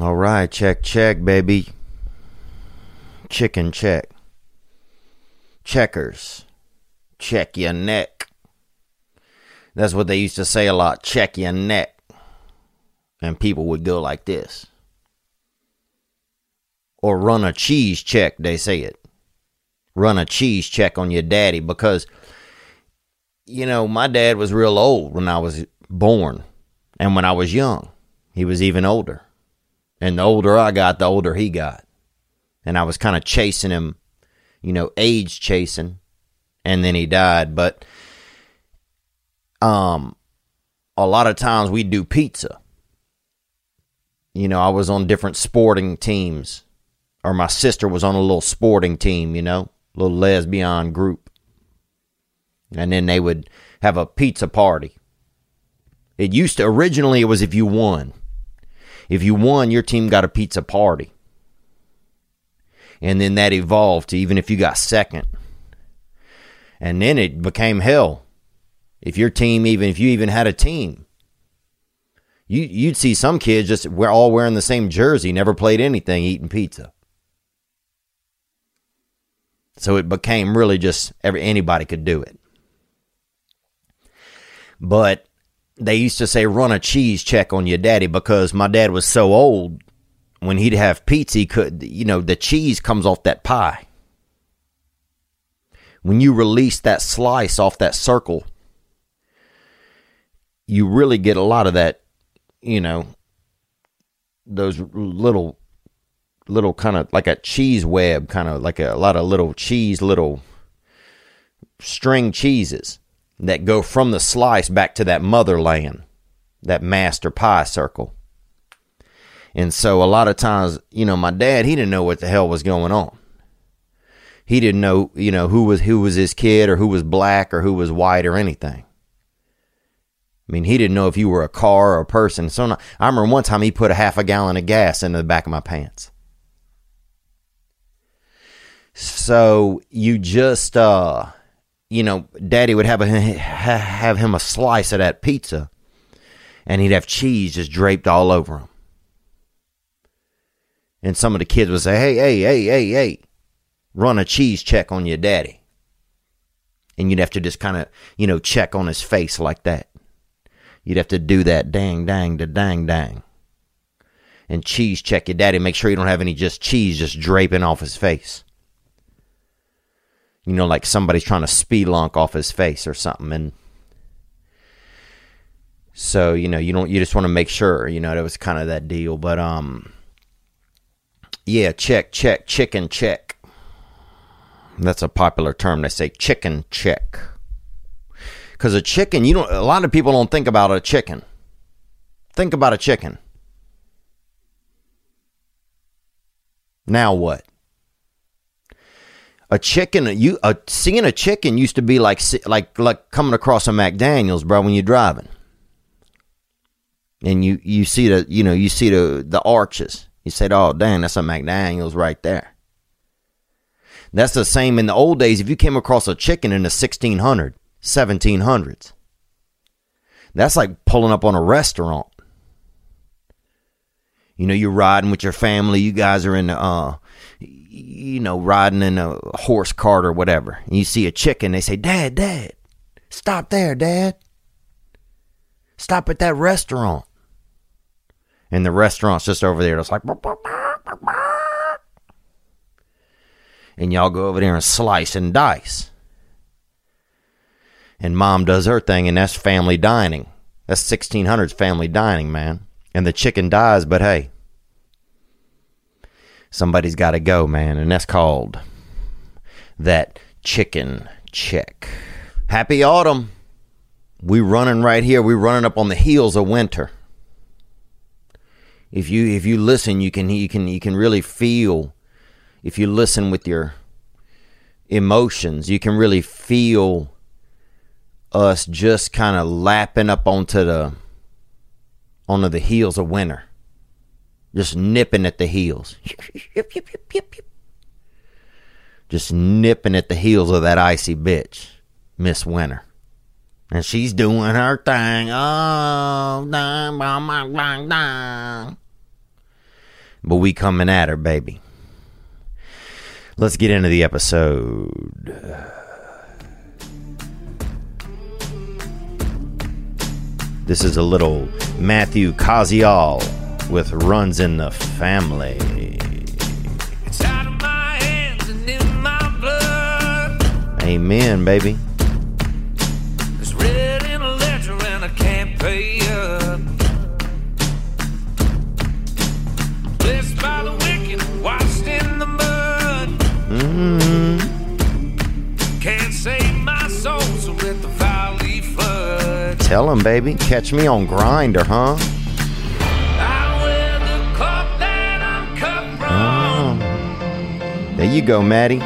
All right, check, check, baby. Chicken check. Checkers. Check your neck. That's what they used to say a lot. Check your neck. And people would go like this. Or run a cheese check, they say it. Run a cheese check on your daddy because, you know, my dad was real old when I was born. And when I was young, he was even older. And the older I got, the older he got. And I was kind of chasing him, you know, age chasing. And then he died. But um a lot of times we do pizza. You know, I was on different sporting teams. Or my sister was on a little sporting team, you know, little lesbian group. And then they would have a pizza party. It used to originally it was if you won. If you won, your team got a pizza party. And then that evolved to even if you got second. And then it became hell. If your team even if you even had a team. You you'd see some kids just we're all wearing the same jersey, never played anything, eating pizza. So it became really just every anybody could do it. But they used to say run a cheese check on your daddy because my dad was so old when he'd have pizza he could you know the cheese comes off that pie. When you release that slice off that circle you really get a lot of that you know those little little kind of like a cheese web kind of like a, a lot of little cheese little string cheeses that go from the slice back to that motherland, that master pie circle. And so a lot of times, you know, my dad, he didn't know what the hell was going on. He didn't know, you know, who was who was his kid or who was black or who was white or anything. I mean, he didn't know if you were a car or a person. So I remember one time he put a half a gallon of gas into the back of my pants. So you just uh you know, Daddy would have a, have him a slice of that pizza, and he'd have cheese just draped all over him. And some of the kids would say, "Hey, hey, hey, hey, hey, run a cheese check on your daddy," and you'd have to just kind of, you know, check on his face like that. You'd have to do that, dang, dang, da, dang, dang, and cheese check your daddy. Make sure you don't have any just cheese just draping off his face you know, like somebody's trying to spelunk off his face or something. And so, you know, you don't, you just want to make sure, you know, that was kind of that deal. But, um, yeah, check, check, chicken check. That's a popular term. They say chicken check. Because a chicken, you don't, a lot of people don't think about a chicken. Think about a chicken. Now what? A chicken you seeing a chicken used to be like like like coming across a McDaniel's, bro, when you're driving. And you you see the you know you see the the arches. You said, "Oh, dang, that's a McDaniel's right there." That's the same in the old days. If you came across a chicken in the 1600s, 1700s, that's like pulling up on a restaurant. You know, you're riding with your family. You guys are in the uh, you know, riding in a horse cart or whatever, and you see a chicken, they say, Dad, Dad, stop there, Dad. Stop at that restaurant. And the restaurant's just over there. It's like, and y'all go over there and slice and dice. And mom does her thing, and that's family dining. That's 1600s family dining, man. And the chicken dies, but hey, somebody's got to go, man, and that's called that chicken check. Happy autumn. We running right here. We running up on the heels of winter. If you if you listen, you can you can you can really feel. If you listen with your emotions, you can really feel us just kind of lapping up onto the onto the heels of winter just nipping at the heels. Just nipping at the heels of that icy bitch, Miss Winter. And she's doing her thing. Oh. But we coming at her, baby. Let's get into the episode. This is a little Matthew Koziol with Runs in the Family. It's out of my hands and in my blood. Amen, baby. It's red in a ledger and I can't There you go, Maddie.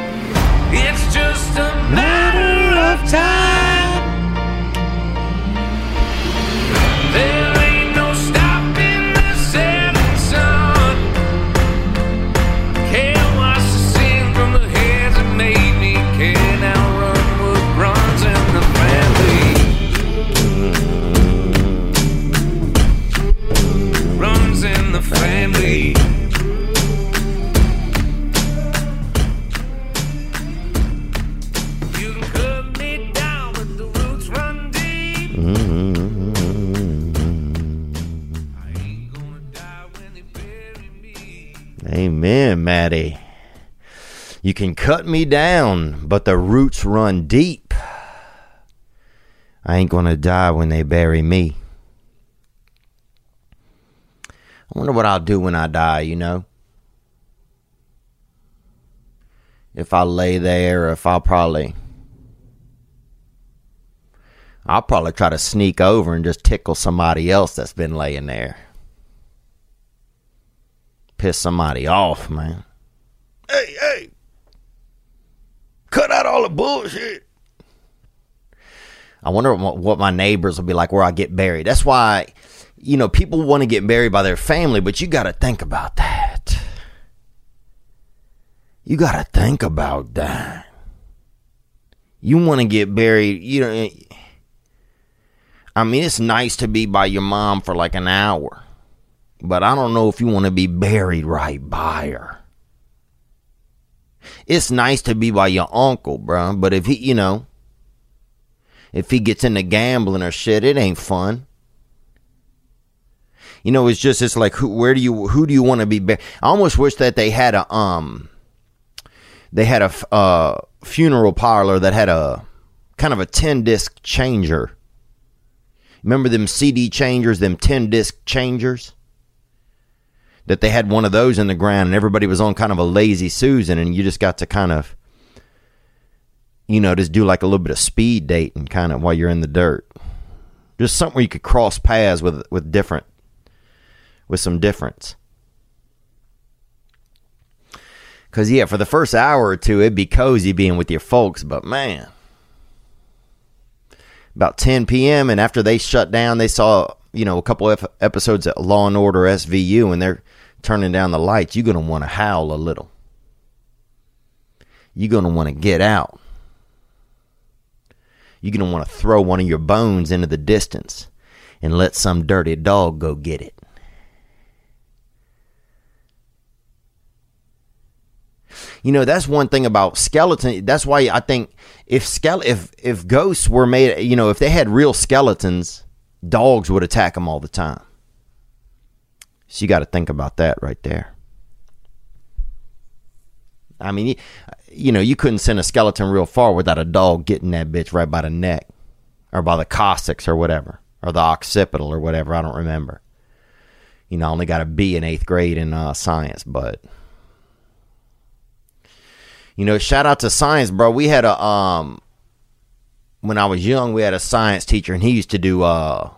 It's just a matter of time. Amen, Maddie. You can cut me down, but the roots run deep. I ain't gonna die when they bury me. I wonder what I'll do when I die, you know? If I lay there, if I'll probably. I'll probably try to sneak over and just tickle somebody else that's been laying there. Piss somebody off, man. Hey, hey! Cut out all the bullshit. I wonder what, my neighbors will be like where I get buried. That's why, you know, people want to get buried by their family, but you got to think about that. You got to think about that. You want to get buried, you know. I mean, it's nice to be by your mom for like an hour, but I don't know if you want to be buried right by her. It's nice to be by your uncle, bro, but if he, you know, if he gets into gambling or shit, it ain't fun. You know, it's just it's like who, where do you who do you want to be? Buried? I almost wish that they had a um, they had a uh, funeral parlor that had a kind of a ten disc changer. Remember them CD changers, them ten disc changers? That they had one of those in the ground and everybody was on kind of a lazy Susan and you just got to kind of you know, just do like a little bit of speed dating kind of while you're in the dirt. Just something where you could cross paths with with different with some difference. Cause yeah, for the first hour or two, it'd be cozy being with your folks, but man, about 10 p.m. and after they shut down, they saw you know a couple of episodes of Law and Order SVU, and they're turning down the lights. You're gonna want to howl a little. You're gonna want to get out. You're gonna want to throw one of your bones into the distance and let some dirty dog go get it. You know, that's one thing about skeleton. That's why I think if skele- if if ghosts were made, you know, if they had real skeletons, dogs would attack them all the time. So you got to think about that right there. I mean, you, know, you couldn't send a skeleton real far without a dog getting that bitch right by the neck, or by the coccyx or whatever, or the occipital or whatever. I don't remember. You know, I only got a B in eighth grade in uh, science, but you know, shout out to science, bro. We had a um when I was young, we had a science teacher and he used to do uh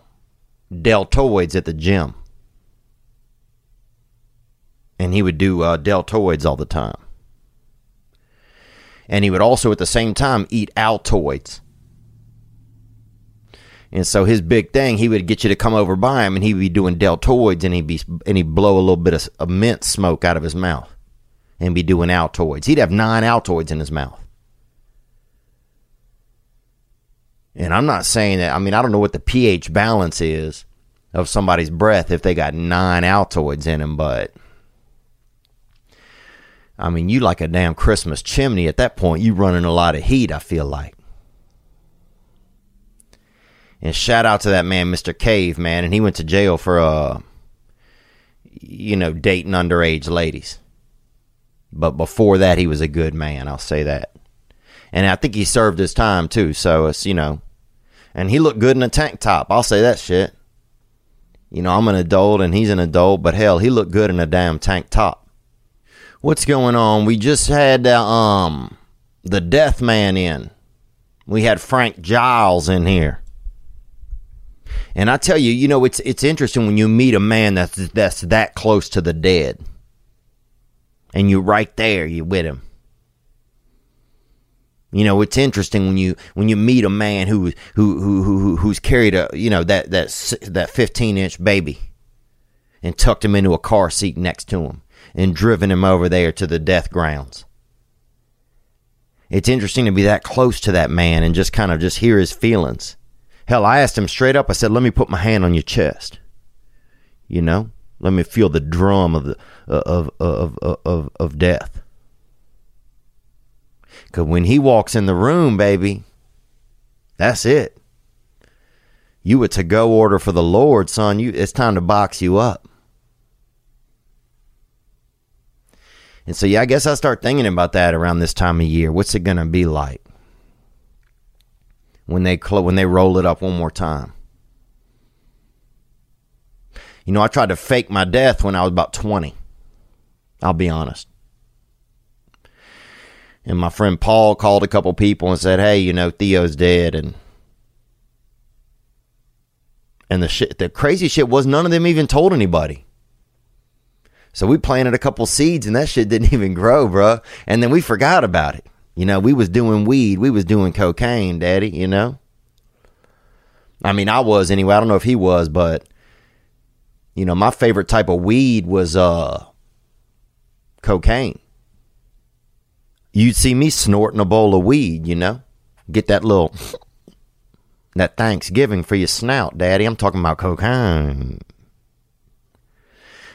deltoids at the gym. And he would do uh deltoids all the time. And he would also at the same time eat Altoids. And so his big thing, he would get you to come over by him and he'd be doing deltoids and he'd be and he'd blow a little bit of, mint smoke out of his mouth and be doing Altoids. He'd have nine Altoids in his mouth. And I'm not saying that, I mean, I don't know what the pH balance is of somebody's breath if they got nine Altoids in them, but I mean, you like a damn Christmas chimney at that point. You running a lot of heat, I feel like. And shout out to that man, Mr. Cave, man. And he went to jail for, uh, you know, dating underage ladies. But before that, he was a good man. I'll say that. And I think he served his time too. So it's, you know, and he looked good in a tank top. I'll say that shit. You know, I'm an adult and he's an adult, but hell, he looked good in a damn tank top. What's going on? We just had uh, um the Death Man in. We had Frank Giles in here. And I tell you, you know, it's it's interesting when you meet a man that's that's that close to the dead. And you're right there, you with him. You know, it's interesting when you when you meet a man who who who, who who's carried a you know that that that 15 inch baby and tucked him into a car seat next to him and driven him over there to the death grounds. It's interesting to be that close to that man and just kind of just hear his feelings. Hell, I asked him straight up. I said, "Let me put my hand on your chest." You know, let me feel the drum of the uh, of of of of, of death. Because when he walks in the room, baby, that's it. You a to go order for the Lord, son. You it's time to box you up. And so yeah, I guess I start thinking about that around this time of year. What's it gonna be like when they when they roll it up one more time? You know, I tried to fake my death when I was about twenty. I'll be honest. And my friend Paul called a couple people and said, "Hey, you know, Theo's dead." And and the shit, the crazy shit was none of them even told anybody. So we planted a couple seeds and that shit didn't even grow, bro. And then we forgot about it. You know, we was doing weed, we was doing cocaine, daddy, you know? I mean, I was anyway. I don't know if he was, but you know, my favorite type of weed was uh cocaine you'd see me snorting a bowl of weed, you know? Get that little that Thanksgiving for your snout, Daddy. I'm talking about cocaine.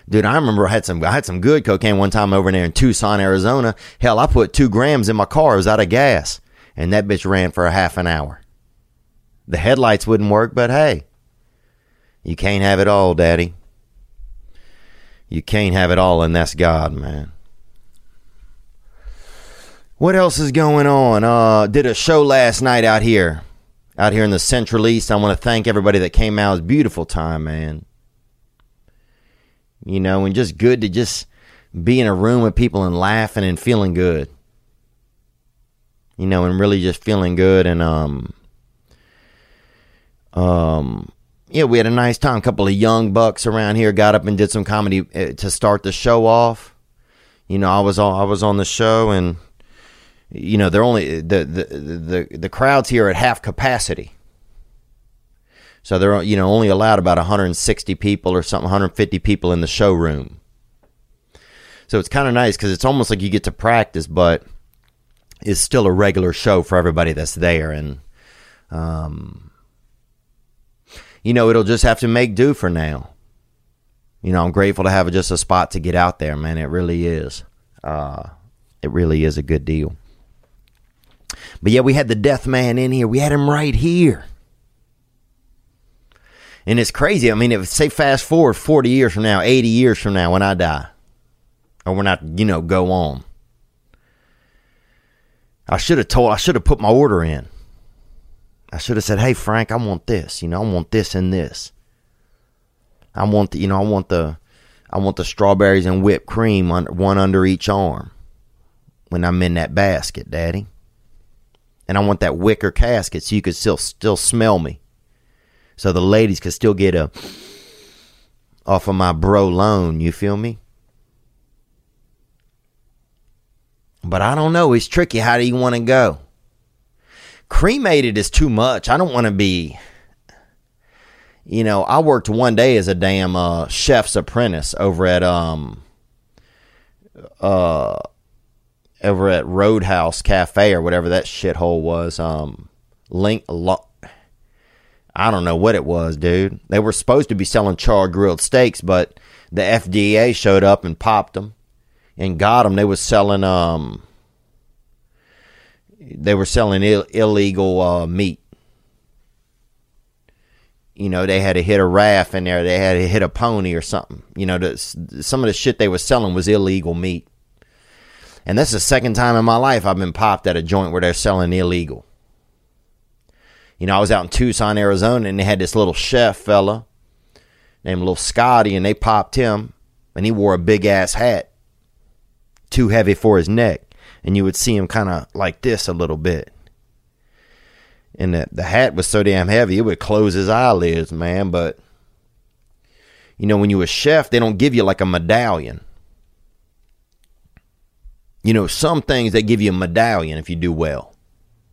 Dude, I remember I had some I had some good cocaine one time over there in Tucson, Arizona. Hell, I put two grams in my car. It was out of gas. And that bitch ran for a half an hour. The headlights wouldn't work, but hey. You can't have it all, Daddy. You can't have it all, and that's God, man. What else is going on? Uh, did a show last night out here, out here in the Central East. I want to thank everybody that came out. It was a beautiful time, man. You know, and just good to just be in a room with people and laughing and feeling good. You know, and really just feeling good and um um yeah, we had a nice time. A couple of young bucks around here got up and did some comedy uh, to start the show off. You know, I was on I was on the show and you know they're only the the the, the crowds here at half capacity. So they're you know only allowed about 160 people or something 150 people in the showroom. So it's kind of nice because it's almost like you get to practice but it's still a regular show for everybody that's there. And um you know it'll just have to make do for now. You know i'm grateful to have just a spot to get out there man. It really is uh it really is a good deal but yeah, we had the death man in here. We had him right here. And it's crazy. I mean, if say fast forward 40 years from now, 80 years from now when I die, or when I, you know, go on. I should have told, I should have put my order in. I should have said, hey, Frank, I want this. You know, I want this and this. I want the, you know, I want the, I want the strawberries and whipped cream, on, one under each arm when I'm in that basket, Daddy and I want that wicker casket so you could still still smell me. So the ladies could still get a off of my bro loan, you feel me? But I don't know, it's tricky. How do you want to go? Cremated is too much. I don't want to be you know, I worked one day as a damn uh, chef's apprentice over at um uh over at Roadhouse Cafe or whatever that shithole was. Um, link. Lo- I don't know what it was, dude. They were supposed to be selling char grilled steaks, but the FDA showed up and popped them. and got them. They was selling um they were selling Ill- illegal uh, meat. You know, they had to hit a raft in there. They had to hit a pony or something. You know, the, some of the shit they were selling was illegal meat. And that's the second time in my life I've been popped at a joint where they're selling illegal. You know, I was out in Tucson, Arizona, and they had this little chef fella named Little Scotty, and they popped him, and he wore a big ass hat, too heavy for his neck, and you would see him kind of like this a little bit. And the, the hat was so damn heavy, it would close his eyelids, man. But, you know, when you a chef, they don't give you like a medallion. You know, some things they give you a medallion if you do well.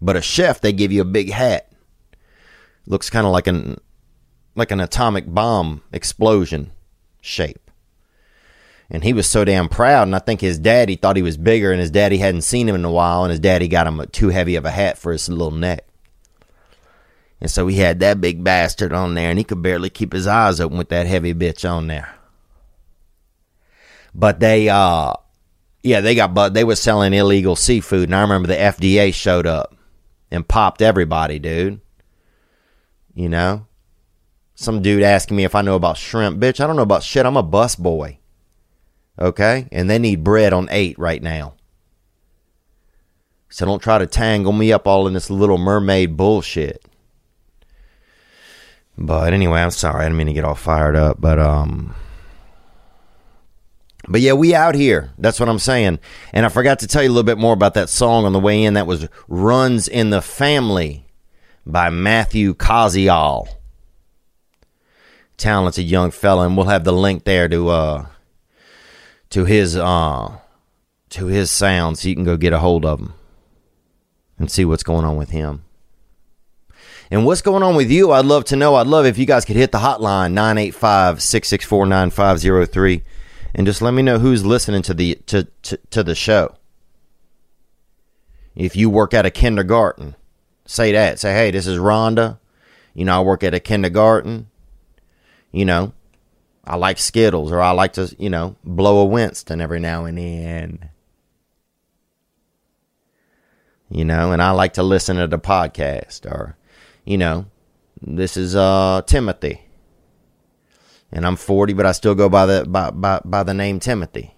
But a chef, they give you a big hat. Looks kind of like an like an atomic bomb explosion shape. And he was so damn proud, and I think his daddy thought he was bigger, and his daddy hadn't seen him in a while, and his daddy got him a, too heavy of a hat for his little neck. And so he had that big bastard on there, and he could barely keep his eyes open with that heavy bitch on there. But they, uh, yeah, they got, but they was selling illegal seafood, and I remember the FDA showed up and popped everybody, dude. You know, some dude asking me if I know about shrimp, bitch. I don't know about shit. I'm a bus boy. Okay, and they need bread on eight right now. So don't try to tangle me up all in this little mermaid bullshit. But anyway, I'm sorry. I didn't mean to get all fired up. But um But yeah, we out here. That's what I'm saying. And I forgot to tell you a little bit more about that song on the way in. That was Runs in the Family by Matthew Koziol. Talented young fella, and we'll have the link there to uh to his uh to his sound so you can go get a hold of him and see what's going on with him. And what's going on with you? I'd love to know. I'd love if you guys could hit the hotline 985 664 9503 and just let me know who's listening to the to, to, to the show. If you work at a kindergarten, say that. Say, hey, this is Rhonda. You know, I work at a kindergarten. You know, I like Skittles or I like to, you know, blow a Winston every now and then. You know, and I like to listen to the podcast or, you know, this is uh Timothy. And I'm 40, but I still go by the by by, by the name Timothy.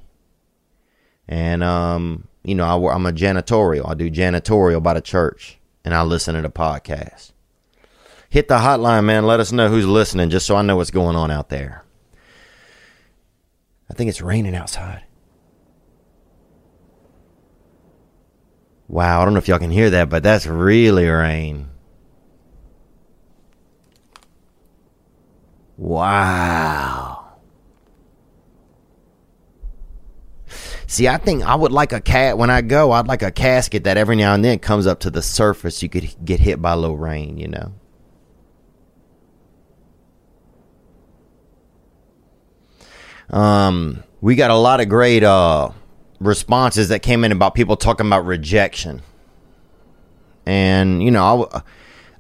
And um, you know, I, I'm a janitorial. I do janitorial by the church, and I listen to the podcast. Hit the hotline, man. Let us know who's listening, just so I know what's going on out there. I think it's raining outside. Wow, I don't know if y'all can hear that, but that's really rain. Wow. See, I think I would like a cat when I go. I'd like a casket that every now and then comes up to the surface. You could get hit by low rain, you know. Um, we got a lot of great uh, responses that came in about people talking about rejection, and you know, I,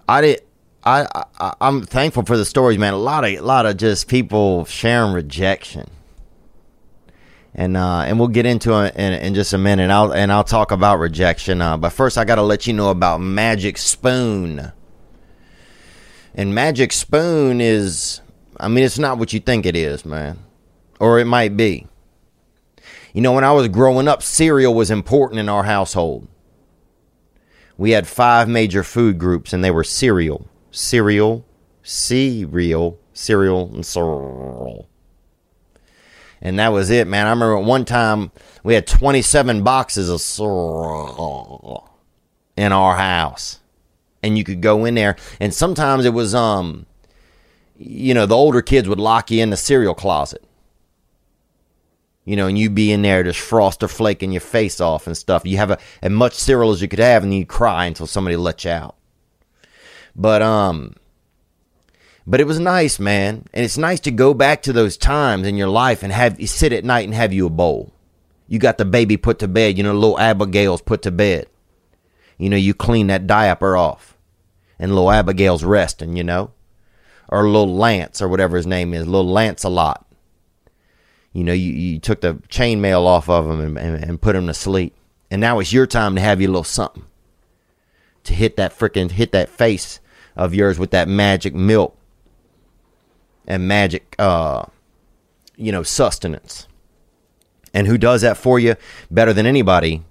I did. I, I I'm thankful for the stories, man. A lot of a lot of just people sharing rejection, and uh, and we'll get into it in, in just a minute. I'll and I'll talk about rejection. Uh, but first, I got to let you know about Magic Spoon. And Magic Spoon is, I mean, it's not what you think it is, man or it might be. You know, when I was growing up, cereal was important in our household. We had five major food groups, and they were cereal, cereal, cereal, cereal, and cereal. And that was it, man. I remember one time we had 27 boxes of cereal in our house. And you could go in there, and sometimes it was, um, you know, the older kids would lock you in the cereal closet you know, and you be in there just frost or flaking your face off and stuff. You have a, as much cereal as you could have, and you cry until somebody lets you out. But um, but it was nice, man, and it's nice to go back to those times in your life and have you sit at night and have you a bowl. You got the baby put to bed. You know, little Abigail's put to bed. You know, you clean that diaper off, and little Abigail's resting. You know, or little Lance or whatever his name is, little Lancelot You know, you, you took the chainmail off of him and, and, and put him to sleep. And now it's your time to have your little something to hit that freaking hit that face of yours with that magic milk and magic uh you know sustenance. And who does that for you better than anybody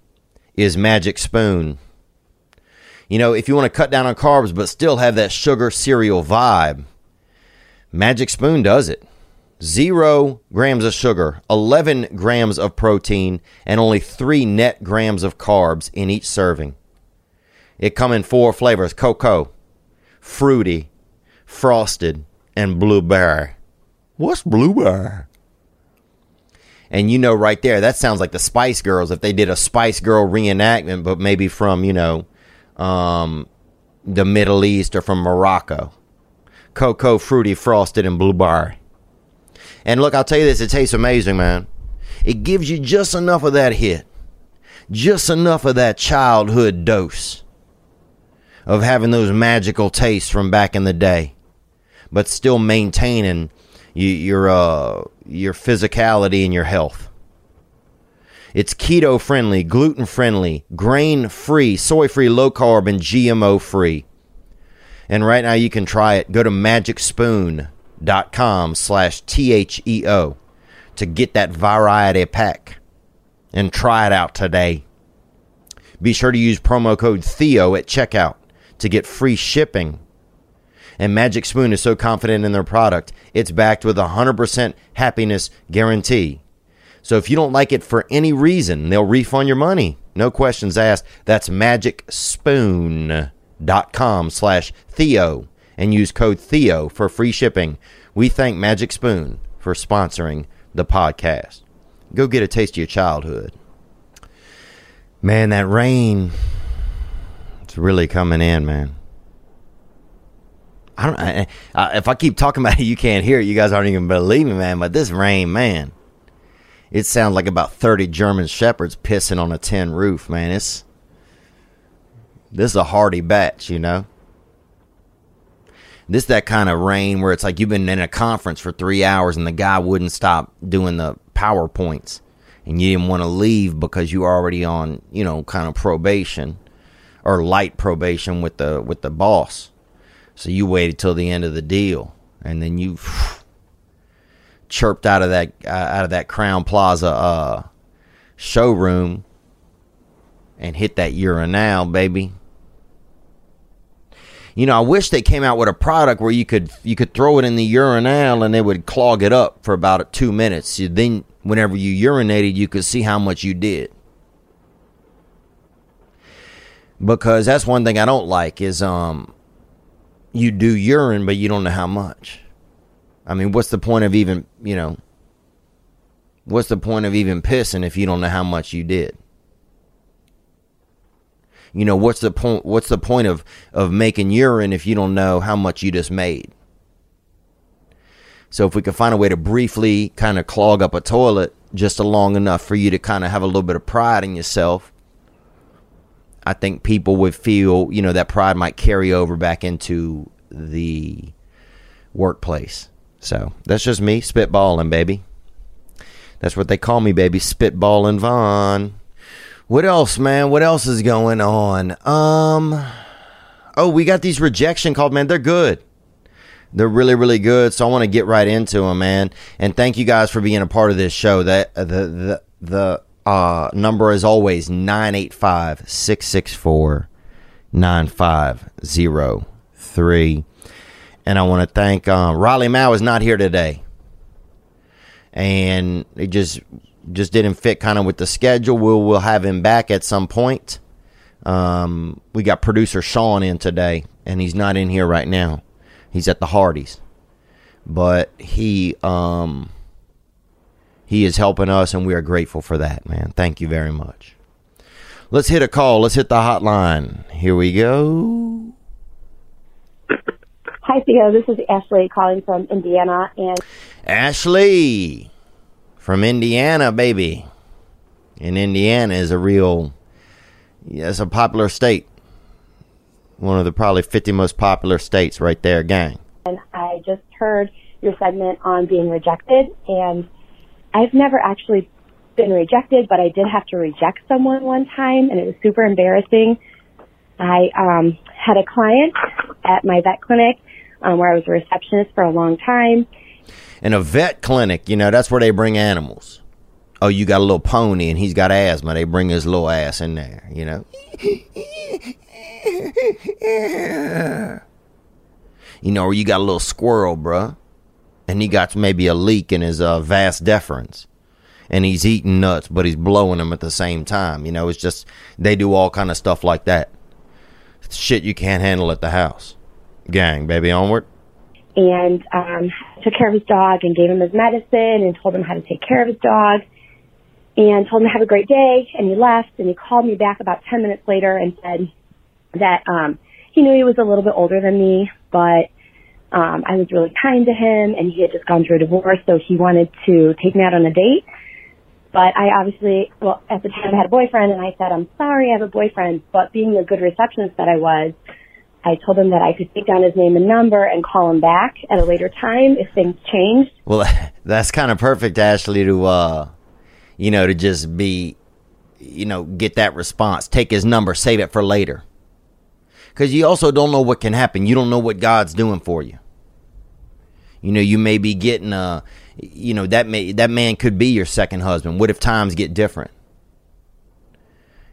is magic spoon. You know if you want to cut down on carbs but still have that sugar cereal vibe magic spoon does it. Zero grams of sugar 11 grams of protein and only three net grams of carbs in each serving it come in four flavors cocoa fruity frosted and blueberry. What's blueberry? And you know right there that sounds like the spice girls if they did a spice girl reenactment but maybe from you know um, the middle east or from morocco. Cocoa fruity frosted and blueberry. And look i'll tell you this it tastes amazing man. It gives you just enough of that hit just enough of that childhood dose of having those magical tastes from back in the day but still maintaining your uh, your physicality and your health. It's keto friendly, gluten friendly, grain free, soy free, low carb, and GMO free. And right now you can try it. Go to magicspoon.com slash T-H-E-O to get that variety pack and try it out today. Be sure to use promo code Theo at checkout to get free shipping and Magic Spoon is so confident in their product, it's backed with a 100% happiness guarantee. So if you don't like it for any reason, they'll refund your money. No questions asked. That's magicspoon.com slash Theo and use code Theo for free shipping. We thank Magic Spoon for sponsoring the podcast. Go get a taste of your childhood. Man, that rain, really coming in, man. I don't. I, I, if I keep talking about it, you can't hear it. You guys aren't even believe me, man. But this rain, man, it sounds like about thirty German shepherds pissing on a tin roof, man. It's this is a hardy batch, you know. This that kind of rain where it's like you've been in a conference for three hours and the guy wouldn't stop doing the powerpoints, and you didn't want to leave because you were already on, you know, kind of probation or light probation with the with the boss so you waited till the end of the deal, and then you chirped out of that uh, out of that Crowne Plaza uh, showroom and hit that urinal, baby. You know, I wish they came out with a product where you could you could throw it in the urinal and it would clog it up for about two minutes. then, whenever you urinated, you could see how much you did. Because that's one thing I don't like is um you do urine, but you don't know how much. I mean, what's the point of even, you know, what's the point of even pissing if you don't know how much you did? You know, what's the point what's the point of of making urine if you don't know how much you just made? So if we could find a way to briefly kind of clog up a toilet just long enough for you to kind of have a little bit of pride in yourself I think people would feel, you know, that pride might carry over back into the workplace. So that's just me spitballing, baby. That's what they call me, baby. Spitballing Von. What else, man? What else is going on? Um, oh, we got these rejection calls, man. They're good. They're really, really good. So I want to get right into them, man. And thank you guys for being a part of this show. That the the the uh, number as always 985 664 9503. And I want to thank uh, Riley Mao is not here today. And it just just didn't fit kind of with the schedule. We'll, we'll have him back at some point. Um, we got producer Sean in today, and he's not in here right now. He's at the Hardys. But he um, he is helping us, and we are grateful for that, man. Thank you very much. Let's hit a call. Let's hit the hotline. Here we go. Hi, Theo. This is Ashley calling from Indiana, and Ashley from Indiana, baby. And Indiana is a real, yeah, it's a popular state. One of the probably 50 most popular states right there, gang. and I just heard your segment on being rejected, and I've never actually been rejected, but I did have to reject someone one time, and it was super embarrassing. I um, had a client at my vet clinic um, where I was a receptionist for a long time. In a vet clinic, you know, that's where they bring animals. Oh, you got a little pony and he's got asthma. They bring his little ass in there, you know. you know, or you got a little squirrel, bruh, and he got maybe a leak in his uh, vas deferens, and he's eating nuts, but he's blowing them at the same time. You know, it's just they do all kind of stuff like that. Shit you can't handle at the house. Gang, baby, onward. and um, took care of his dog and gave him his medicine and told him how to take care of his dog and told him to have a great day and he left and he called me back about 10 minutes later and said that um, he knew he was a little bit older than me but um, I was really kind to him and he had just gone through a divorce so he wanted to take me out on a date but I obviously, well, at the time I had a boyfriend and I said, I'm sorry, I have a boyfriend. But being the good receptionist that I was, I told him that I could take down his name and number and call him back at a later time if things changed. Well, that's kind of perfect, Ashley, to uh, you know, to just be, you know, get that response. Take his number, save it for later. Because you also don't know what can happen. You don't know what God's doing for you. You know, you may be getting a, you know, that may that man could be your second husband. What if times get different?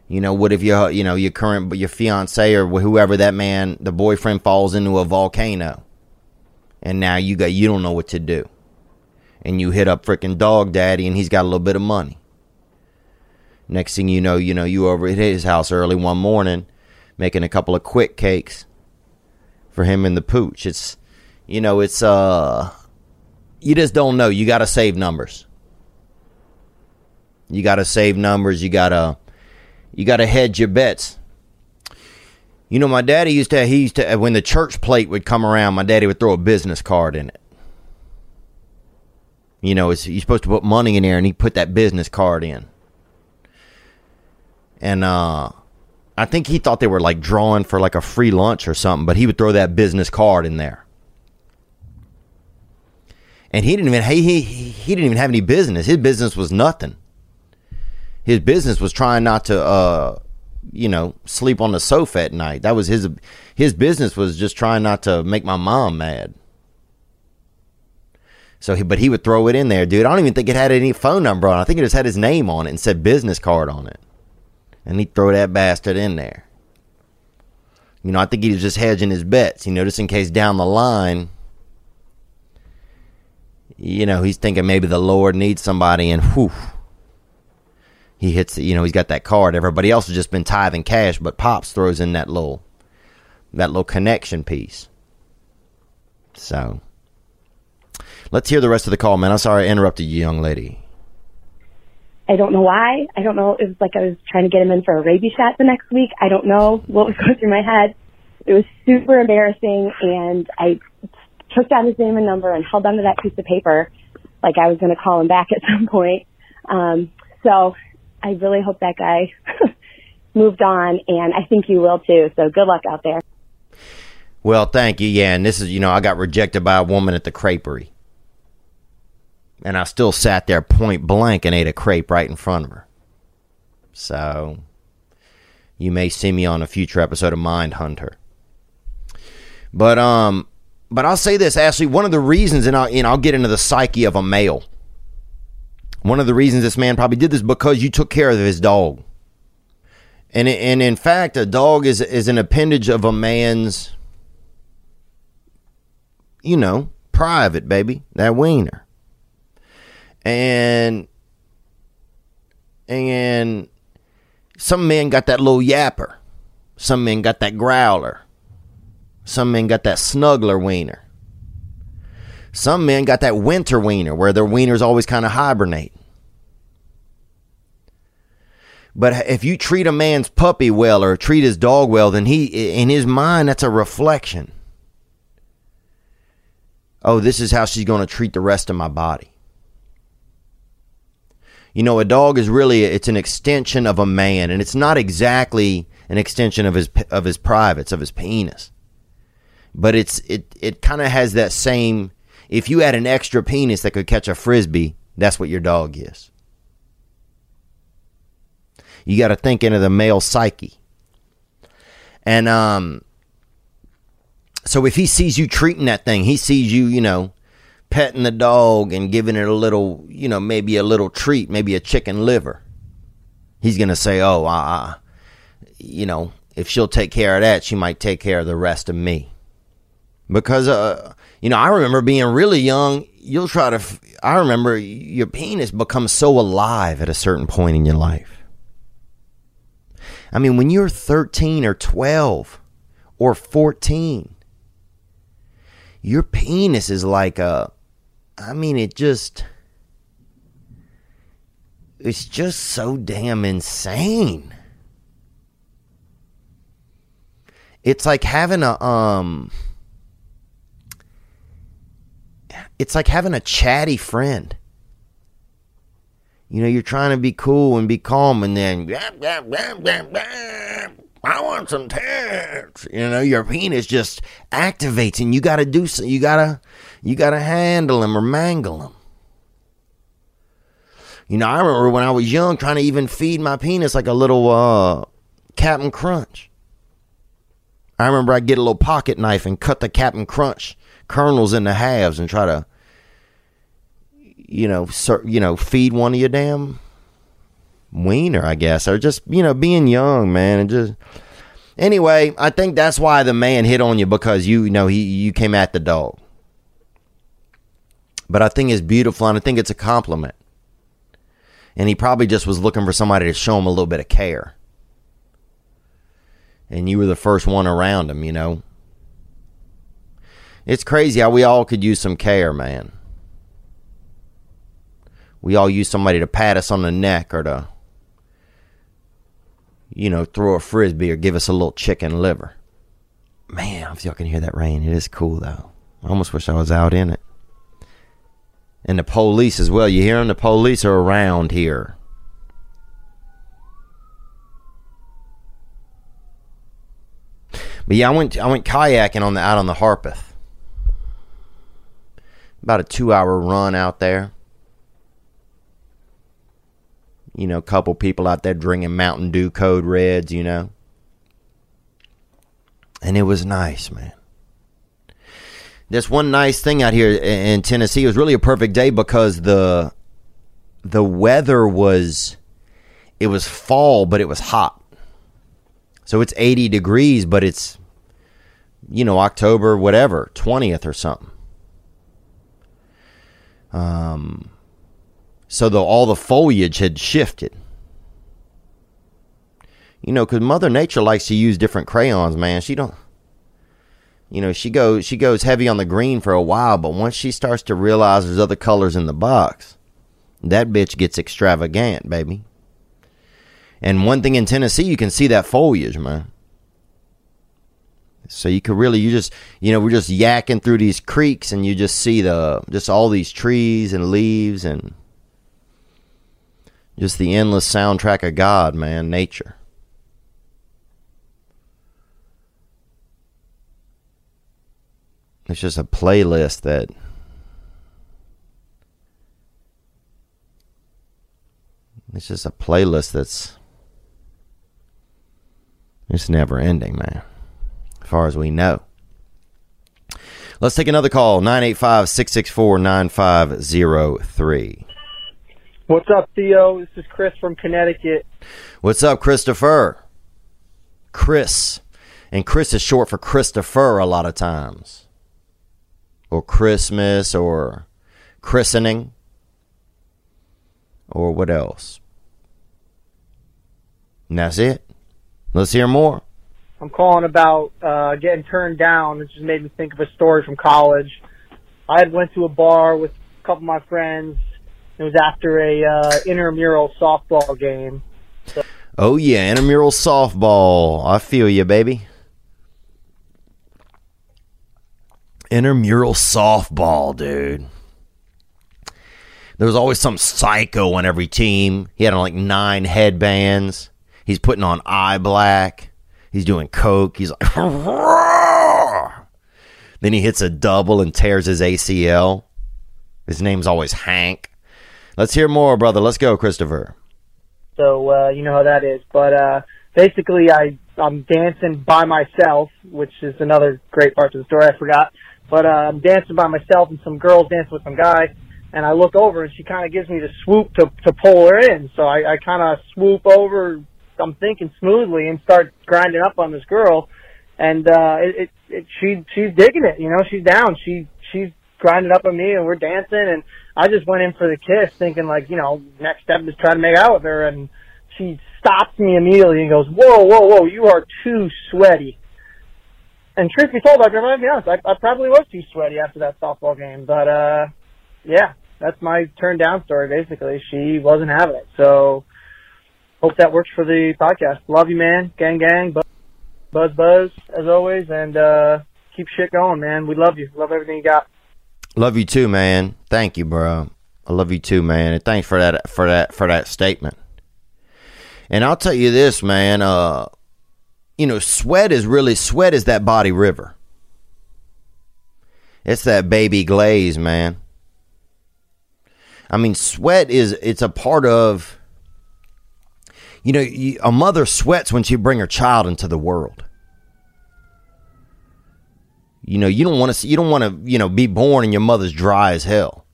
You know, what if your you know your current your fiance or whoever that man, the boyfriend falls into a volcano, and now you got you don't know what to do, and you hit up freaking dog daddy, and he's got a little bit of money. Next thing you know, you know you over at his house early one morning, making a couple of quick cakes for him and the pooch. It's you know it's uh you just don't know. You got to save numbers. You got to save numbers. You got to you got to hedge your bets. You know, my daddy used to he used to when the church plate would come around, my daddy would throw a business card in it. You know, it's, you're supposed to put money in there, and he put that business card in. And uh, I think he thought they were like drawing for like a free lunch or something, but he would throw that business card in there and he didn't even he, he he didn't even have any business. His business was nothing. His business was trying not to uh you know sleep on the sofa at night. That was his his business was just trying not to make my mom mad. So he but he would throw it in there, dude. I don't even think it had any phone number on. it. I think it just had his name on it and said business card on it. And he'd throw that bastard in there. You know, I think he was just hedging his bets, you know, in case down the line you know, he's thinking maybe the Lord needs somebody, and whew, he hits. You know, he's got that card. Everybody else has just been tithing cash, but Pops throws in that little, that little connection piece. So, let's hear the rest of the call, man. I'm sorry I interrupted you, young lady. I don't know why. I don't know. It was like I was trying to get him in for a rabies shot the next week. I don't know what was going through my head. It was super embarrassing, and I took down his name and number and held onto that piece of paper like I was going to call him back at some point. Um, so I really hope that guy moved on, and I think you will too. So good luck out there. Well, thank you. Yeah, and this is, you know, I got rejected by a woman at the creperie. And I still sat there point blank and ate a crepe right in front of her. So, you may see me on a future episode of Mind Hunter. But, um, but I'll say this, Ashley. One of the reasons, and I'll, and I'll get into the psyche of a male. One of the reasons this man probably did this because you took care of his dog, and and in fact, a dog is is an appendage of a man's, you know, private baby, that wiener, and and some men got that little yapper, some men got that growler. Some men got that snuggler wiener. Some men got that winter wiener where their wieners always kind of hibernate. But if you treat a man's puppy well or treat his dog well, then he, in his mind, that's a reflection. Oh, this is how she's going to treat the rest of my body. You know, a dog is really it's an extension of a man, and it's not exactly an extension of his of his privates of his penis but it's it it kind of has that same. If you had an extra penis that could catch a frisbee, That's what your dog is. You got to think into the male psyche. And um so if he sees you treating that thing, he sees you, you know, petting the dog and giving it a little, you know, maybe a little treat, maybe a chicken liver. He's going to say, "Oh, uh, you know, if she'll take care of that, she might take care of the rest of me." Because uh, you know, I remember being really young, you'll try to f- I remember your penis becomes so alive at a certain point in your life. I mean, when you're 13 or 12 or 14, your penis is like a I mean, it just it's just so damn insane. It's like having a um it's like having a chatty friend. You know, you're trying to be cool and be calm, and then I want some tits. You know, your penis just activates, and you got to do so. You gotta, you gotta handle them or mangle them. You know, I remember when I was young, trying to even feed my penis like a little uh, Captain Crunch. I remember I'd get a little pocket knife and cut the Captain Crunch kernels into halves and try to, you know, ser- you know, feed one of your damn wiener, I guess, or just you know, being young, man, and just. Anyway, I think that's why the man hit on you because you, you know he you came at the dog. But I think it's beautiful and I think it's a compliment. And he probably just was looking for somebody to show him a little bit of care. And you were the first one around him, you know. It's crazy how we all could use some care, man. We all use somebody to pat us on the neck or to, you know, throw a frisbee or give us a little chicken liver. Man, if y'all can hear that rain, it is cool though. I almost wish I was out in it. And the police as well. You hear them? The police are around here. But yeah, I went I went kayaking on the out on the Harpeth. About a two hour run out there. You know, a couple people out there drinking Mountain Dew Code Reds, you know. And it was nice, man. There's one nice thing out here in Tennessee. It was really a perfect day because the the weather was it was fall, but it was hot. So it's 80 degrees, but it's you know October whatever 20th or something. Um, so the all the foliage had shifted. You know, because Mother Nature likes to use different crayons, man. She don't. You know, she goes she goes heavy on the green for a while, but once she starts to realize there's other colors in the box, that bitch gets extravagant, baby. And one thing in Tennessee, you can see that foliage, man. So you could really, you just, you know, we're just yakking through these creeks, and you just see the, just all these trees and leaves, and just the endless soundtrack of God, man, nature. It's just a playlist that it's just a playlist that's it's never ending, man. As far as we know. Let's take another call 985 664 9503. What's up, Theo? This is Chris from Connecticut. What's up, Christopher? Chris. And Chris is short for Christopher a lot of times. Or Christmas or christening. Or what else? And that's it. Let's hear more. I'm calling about uh, getting turned down. It just made me think of a story from college. I had went to a bar with a couple of my friends. It was after a uh, intramural softball game. Oh yeah, intramural softball. I feel you, baby. Intramural softball, dude. There was always some psycho on every team. He had on like nine headbands. He's putting on eye black. He's doing coke. He's like, then he hits a double and tears his ACL. His name's always Hank. Let's hear more, brother. Let's go, Christopher. So uh, you know how that is. But uh, basically, I I'm dancing by myself, which is another great part of the story. I forgot. But uh, I'm dancing by myself, and some girls dancing with some guy. And I look over, and she kind of gives me the swoop to to pull her in. So I, I kind of swoop over. I'm thinking smoothly and start grinding up on this girl, and uh, it, it, it she she's digging it. You know, she's down. She she's grinding up on me, and we're dancing. And I just went in for the kiss, thinking like, you know, next step is try to make out with her, and she stops me immediately and goes, "Whoa, whoa, whoa! You are too sweaty." And truth be told, I'm gonna be honest, I, I probably was too sweaty after that softball game. But uh, yeah, that's my turn down story. Basically, she wasn't having it. So hope that works for the podcast. Love you, man. Gang, gang. Buzz, buzz, buzz as always, and uh, keep shit going, man. We love you. Love everything you got. Love you too, man. Thank you, bro. I love you too, man. And thanks for that for that for that statement. And I'll tell you this, man, uh you know, sweat is really sweat is that body river. It's that baby glaze, man. I mean, sweat is it's a part of you know, a mother sweats when she bring her child into the world. You know, you don't want to you don't want to, you know, be born and your mother's dry as hell.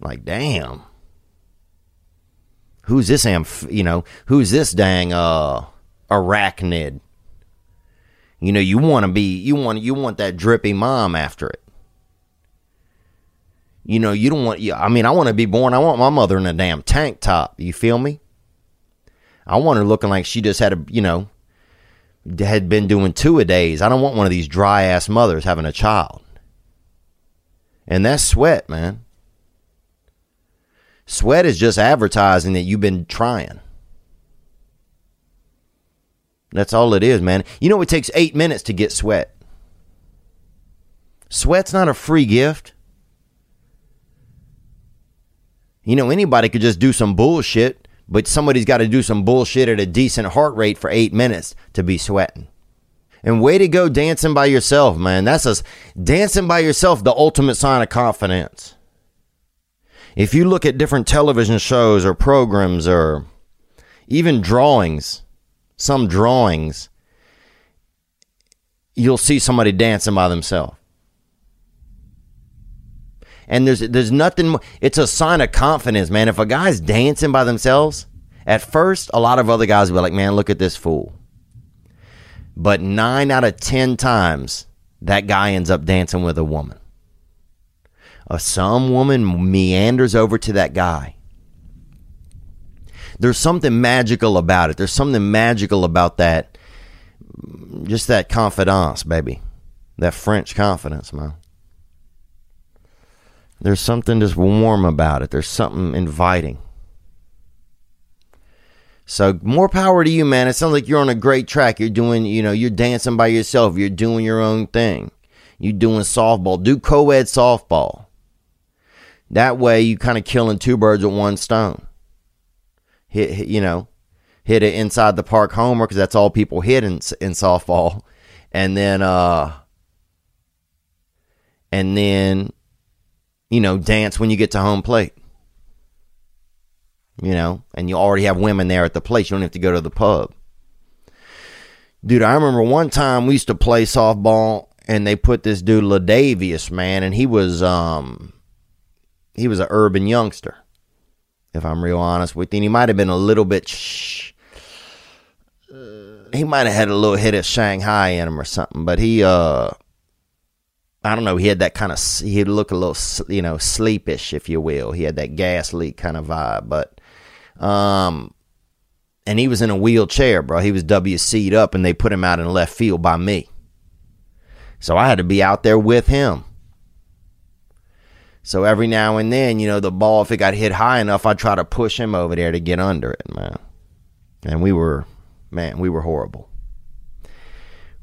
Like, damn. Who's this am, you know, who's this dang uh arachnid? You know, you want to be you want you want that drippy mom after it. You know, you don't want you I mean, I want to be born, I want my mother in a damn tank top. You feel me? I want her looking like she just had a, you know, had been doing two a days. I don't want one of these dry ass mothers having a child. And that's sweat, man. Sweat is just advertising that you've been trying. That's all it is, man. You know, it takes eight minutes to get sweat. Sweat's not a free gift. You know, anybody could just do some bullshit, but somebody's got to do some bullshit at a decent heart rate for eight minutes to be sweating. And way to go dancing by yourself, man. That's us dancing by yourself, the ultimate sign of confidence. If you look at different television shows or programs or even drawings, some drawings, you'll see somebody dancing by themselves. And there's there's nothing it's a sign of confidence, man. If a guy's dancing by themselves, at first a lot of other guys will be like, "Man, look at this fool." But 9 out of 10 times that guy ends up dancing with a woman. Uh, some woman meanders over to that guy. There's something magical about it. There's something magical about that. Just that confidence, baby. That French confidence, man. There's something just warm about it. There's something inviting. So more power to you, man. It sounds like you're on a great track. You're doing, you know, you're dancing by yourself. You're doing your own thing. You're doing softball. Do co-ed softball. That way, you kind of killing two birds with one stone. Hit, hit you know, hit it inside the park homer because that's all people hit in in softball, and then uh, and then, you know, dance when you get to home plate. You know, and you already have women there at the place. You don't have to go to the pub. Dude, I remember one time we used to play softball and they put this dude Ladavius, man, and he was um he was an urban youngster. If I'm real honest with you, and he might have been a little bit. Shh, he might have had a little hit of Shanghai in him or something, but he uh I don't know. He had that kind of. He'd look a little, you know, sleepish, if you will. He had that gas leak kind of vibe, but, um, and he was in a wheelchair, bro. He was WC'd up, and they put him out in left field by me. So I had to be out there with him. So every now and then, you know, the ball, if it got hit high enough, I'd try to push him over there to get under it, man. And we were, man, we were horrible.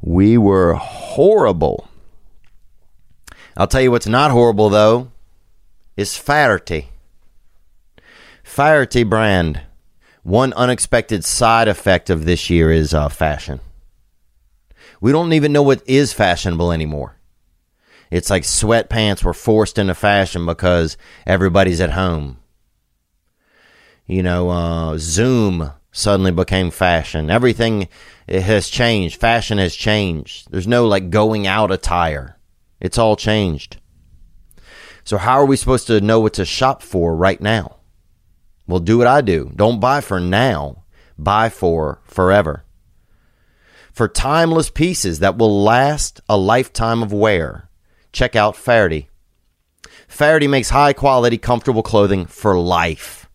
We were horrible. I'll tell you what's not horrible though is Faherty. Faherty brand. One unexpected side effect of this year is uh, fashion. We don't even know what is fashionable anymore. It's like sweatpants were forced into fashion because everybody's at home. You know, uh, Zoom suddenly became fashion. Everything has changed. Fashion has changed. There's no like going out attire. It's all changed. So how are we supposed to know what to shop for right now? Well, do what I do. Don't buy for now. Buy for forever. For timeless pieces that will last a lifetime of wear, check out Faherty. Faherty makes high quality, comfortable clothing for life.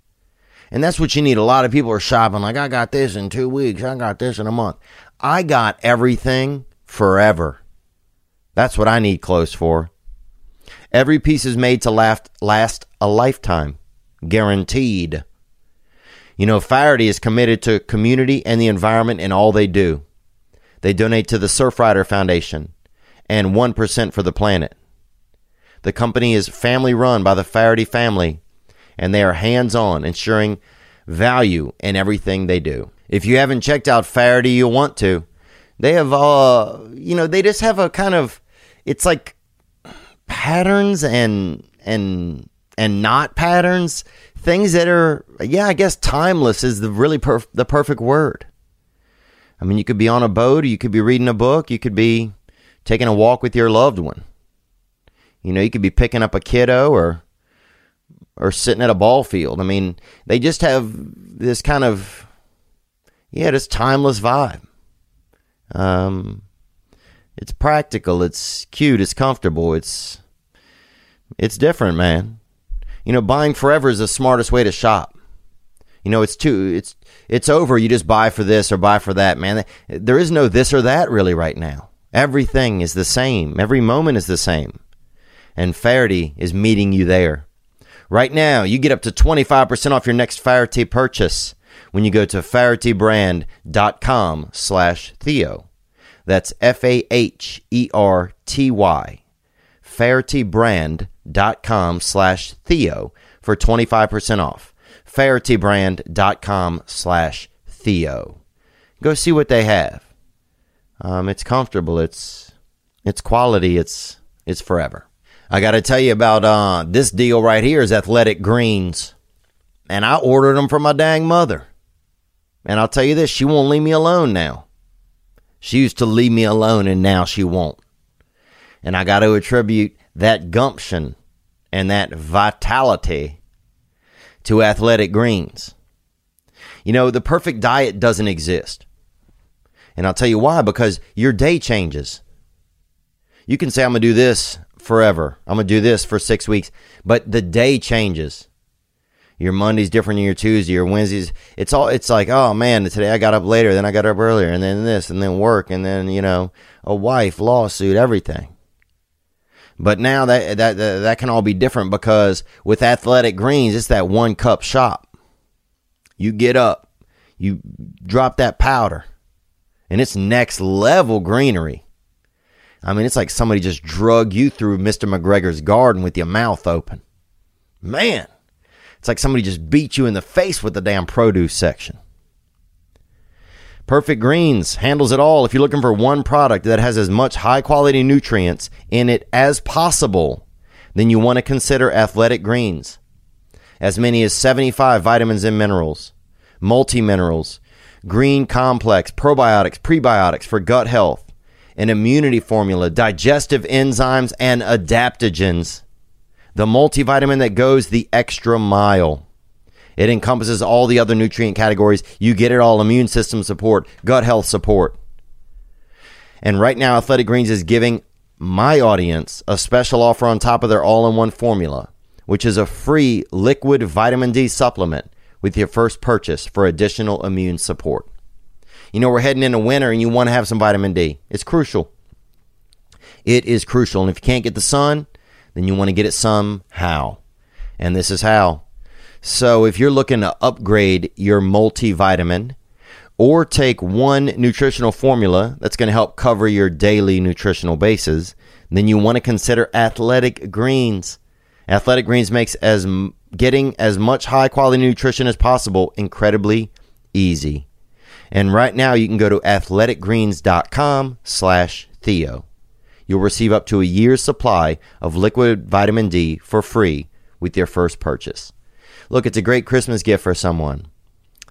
And that's what you need. A lot of people are shopping like, I got this in two weeks. I got this in a month. I got everything forever. That's what I need clothes for. Every piece is made to last, last a lifetime. Guaranteed. You know, Faherty is committed to community and the environment in all they do. They donate to the Surfrider Foundation and 1% for the planet. The company is family run by the Faherty family, and they are hands on, ensuring value in everything they do. If you haven't checked out Faherty, you'll want to. They have, uh, you know, they just have a kind of, it's like patterns and and and not patterns, things that are, yeah, I guess timeless is the really perf- the perfect word. I mean, you could be on a boat, you could be reading a book, you could be taking a walk with your loved one. You know, you could be picking up a kiddo or or sitting at a ball field. I mean, they just have this kind of yeah, this timeless vibe. Um, it's practical, it's cute, it's comfortable, it's it's different, man. You know, buying forever is the smartest way to shop. You know, it's too it's it's over. You just buy for this or buy for that, man. There is no this or that really right now. Everything is the same. Every moment is the same. And Faherty is meeting you there. Right now, you get up to 25% off your next Faherty purchase when you go to FahertyBrand.com slash Theo. That's F-A-H-E-R-T-Y. FahertyBrand.com slash Theo for 25% off. FahertyBrand.com slash Theo. Go see what they have. Um, it's comfortable. It's it's quality. It's it's forever. I got to tell you about uh, this deal right here is Athletic Greens, and I ordered them for my dang mother. And I'll tell you this, she won't leave me alone now. She used to leave me alone, and now she won't. And I got to attribute that gumption and that vitality to Athletic Greens. You know, the perfect diet doesn't exist. And I'll tell you why because your day changes. You can say, I'm going to do this forever. I'm going to do this for six weeks, but the day changes. Your Monday's different than your Tuesday, your Wednesdays. It's all, it's like, oh man, today I got up later, then I got up earlier, and then this, and then work, and then, you know, a wife, lawsuit, everything. But now that, that, that, that can all be different because with Athletic Greens, it's that one cup shop. You get up, you drop that powder, and it's next level greenery. I mean, it's like somebody just drug you through Mr. McGregor's garden with your mouth open. Man, it's like somebody just beat you in the face with the damn produce section. Perfect Greens handles it all. If you're looking for one product that has as much high quality nutrients in it as possible, then you want to consider Athletic Greens. As many as 75 vitamins and minerals, multi minerals, green complex, probiotics, prebiotics for gut health, an immunity formula, digestive enzymes, and adaptogens. The multivitamin that goes the extra mile. It encompasses all the other nutrient categories. You get it all immune system support, gut health support. And right now, Athletic Greens is giving my audience a special offer on top of their all in one formula, which is a free liquid vitamin D supplement with your first purchase for additional immune support. You know, we're heading into winter and you want to have some vitamin D. It's crucial. It is crucial. And if you can't get the sun, then you want to get it somehow. And this is how. So if you're looking to upgrade your multivitamin or take one nutritional formula that's going to help cover your daily nutritional bases, then you want to consider Athletic Greens. Athletic Greens makes as getting as much high quality nutrition as possible incredibly easy. And right now you can go to athleticgreens.com slash Theo. You'll receive up to a year's supply of liquid vitamin D for free with your first purchase. Look, it's a great Christmas gift for someone.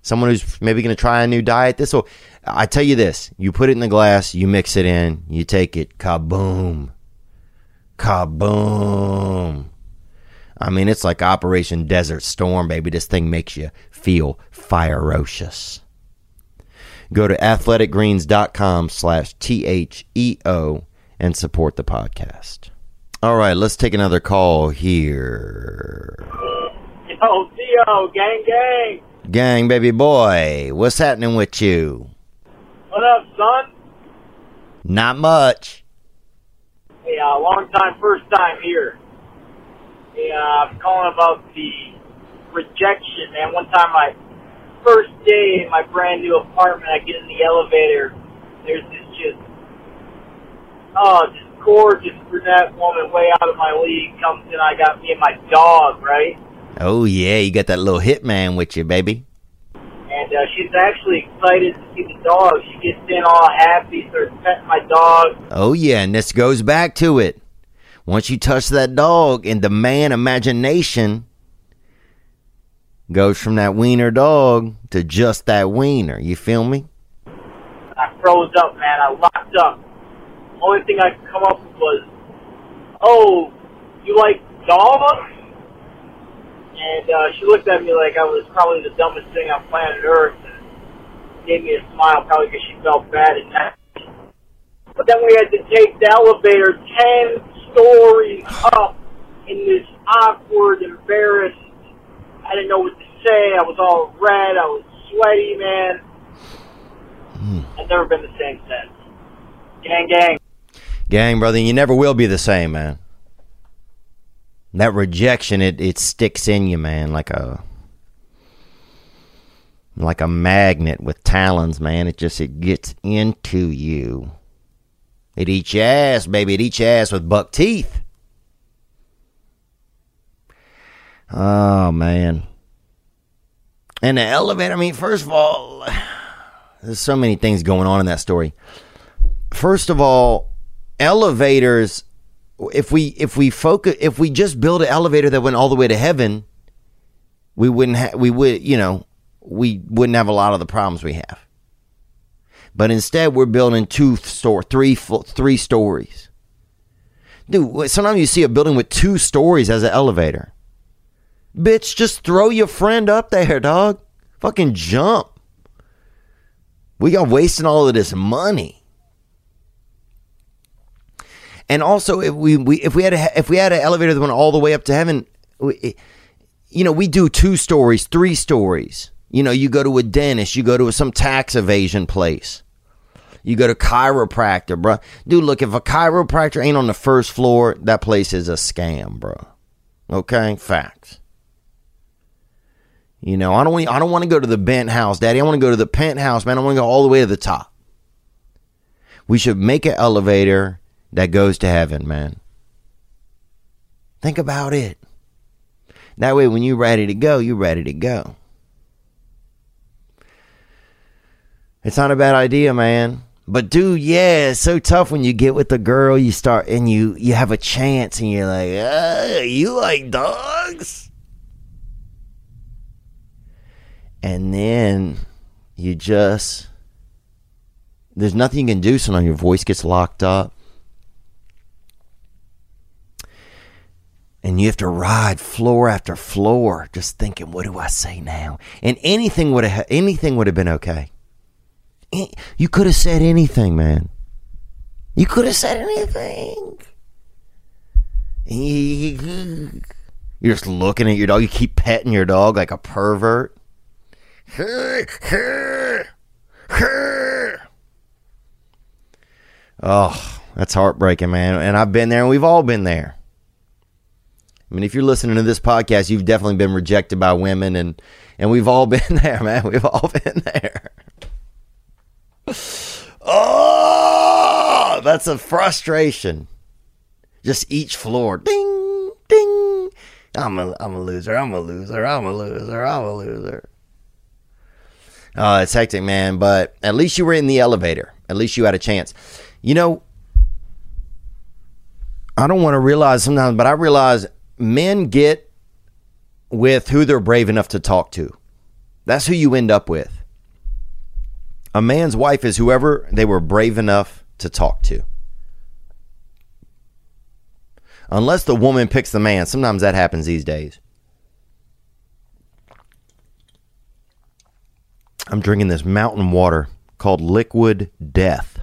Someone who's maybe going to try a new diet. This will, I tell you this you put it in the glass, you mix it in, you take it, kaboom. Kaboom. I mean, it's like Operation Desert Storm, baby. This thing makes you feel ferocious. Go to athleticgreens.com slash T-H-E-O and support the podcast. All right, let's take another call here. Yo, Theo, gang, gang. Gang, baby boy, what's happening with you? What up, son? Not much. Hey, uh, long time, first time here. Uh, I'm calling about the rejection, man. One time, my first day in my brand new apartment, I get in the elevator. There's this just, oh, this gorgeous brunette woman way out of my league comes in. I got me and my dog, right? Oh, yeah, you got that little hitman with you, baby. And uh, she's actually excited to see the dog. She gets in all happy, starts petting my dog. Oh, yeah, and this goes back to it. Once you touch that dog and the man imagination goes from that wiener dog to just that wiener. You feel me? I froze up, man. I locked up. Only thing I could come up with was, "Oh, you like dogs?" And uh, she looked at me like I was probably the dumbest thing on planet Earth, and gave me a smile, probably because she felt bad and that. But then we had to take the elevator ten stories up in this awkward, embarrassed. I didn't know what to say. I was all red. I was sweaty, man. I've never been the same since. Gang, gang. Gang, brother, you never will be the same, man. That rejection, it, it sticks in you, man, like a like a magnet with talons, man. It just it gets into you. It eats your ass, baby. It eats your ass with buck teeth. Oh man. And the elevator, I mean, first of all, there's so many things going on in that story. First of all, elevators if we if we focus if we just build an elevator that went all the way to heaven, we wouldn't have we would, you know, we wouldn't have a lot of the problems we have. But instead, we're building two store, three, three stories. Dude, sometimes you see a building with two stories as an elevator. Bitch, just throw your friend up there, dog. Fucking jump. We got wasting all of this money. And also, if we, we if we had a, if we had an elevator that went all the way up to heaven, we, you know, we do two stories, three stories. You know, you go to a dentist, you go to some tax evasion place. You go to chiropractor, bro. Dude, look, if a chiropractor ain't on the first floor, that place is a scam, bro. Okay, facts. You know, I don't want I don't want to go to the bent house, daddy. I want to go to the penthouse, man. I want to go all the way to the top. We should make an elevator that goes to heaven, man. Think about it. That way, when you're ready to go, you're ready to go. It's not a bad idea, man. But dude, yeah, it's so tough when you get with the girl, you start and you you have a chance and you're like, uh, you like dogs? And then you just there's nothing you can do so now your voice gets locked up. And you have to ride floor after floor, just thinking, "What do I say now?" And anything would have anything would have been okay. Eh, you could have said anything, man. You could have said anything. Eh, you're just looking at your dog. You keep petting your dog like a pervert. Oh, that's heartbreaking, man. And I've been there, and we've all been there. I mean, if you're listening to this podcast, you've definitely been rejected by women, and and we've all been there, man. We've all been there. Oh, that's a frustration. Just each floor, ding, ding. I'm a, I'm a loser. I'm a loser. I'm a loser. I'm a loser. Oh, it's hectic, man. But at least you were in the elevator. At least you had a chance. You know, I don't want to realize sometimes, but I realize men get with who they're brave enough to talk to. That's who you end up with. A man's wife is whoever they were brave enough to talk to. Unless the woman picks the man. Sometimes that happens these days. I'm drinking this mountain water called Liquid Death.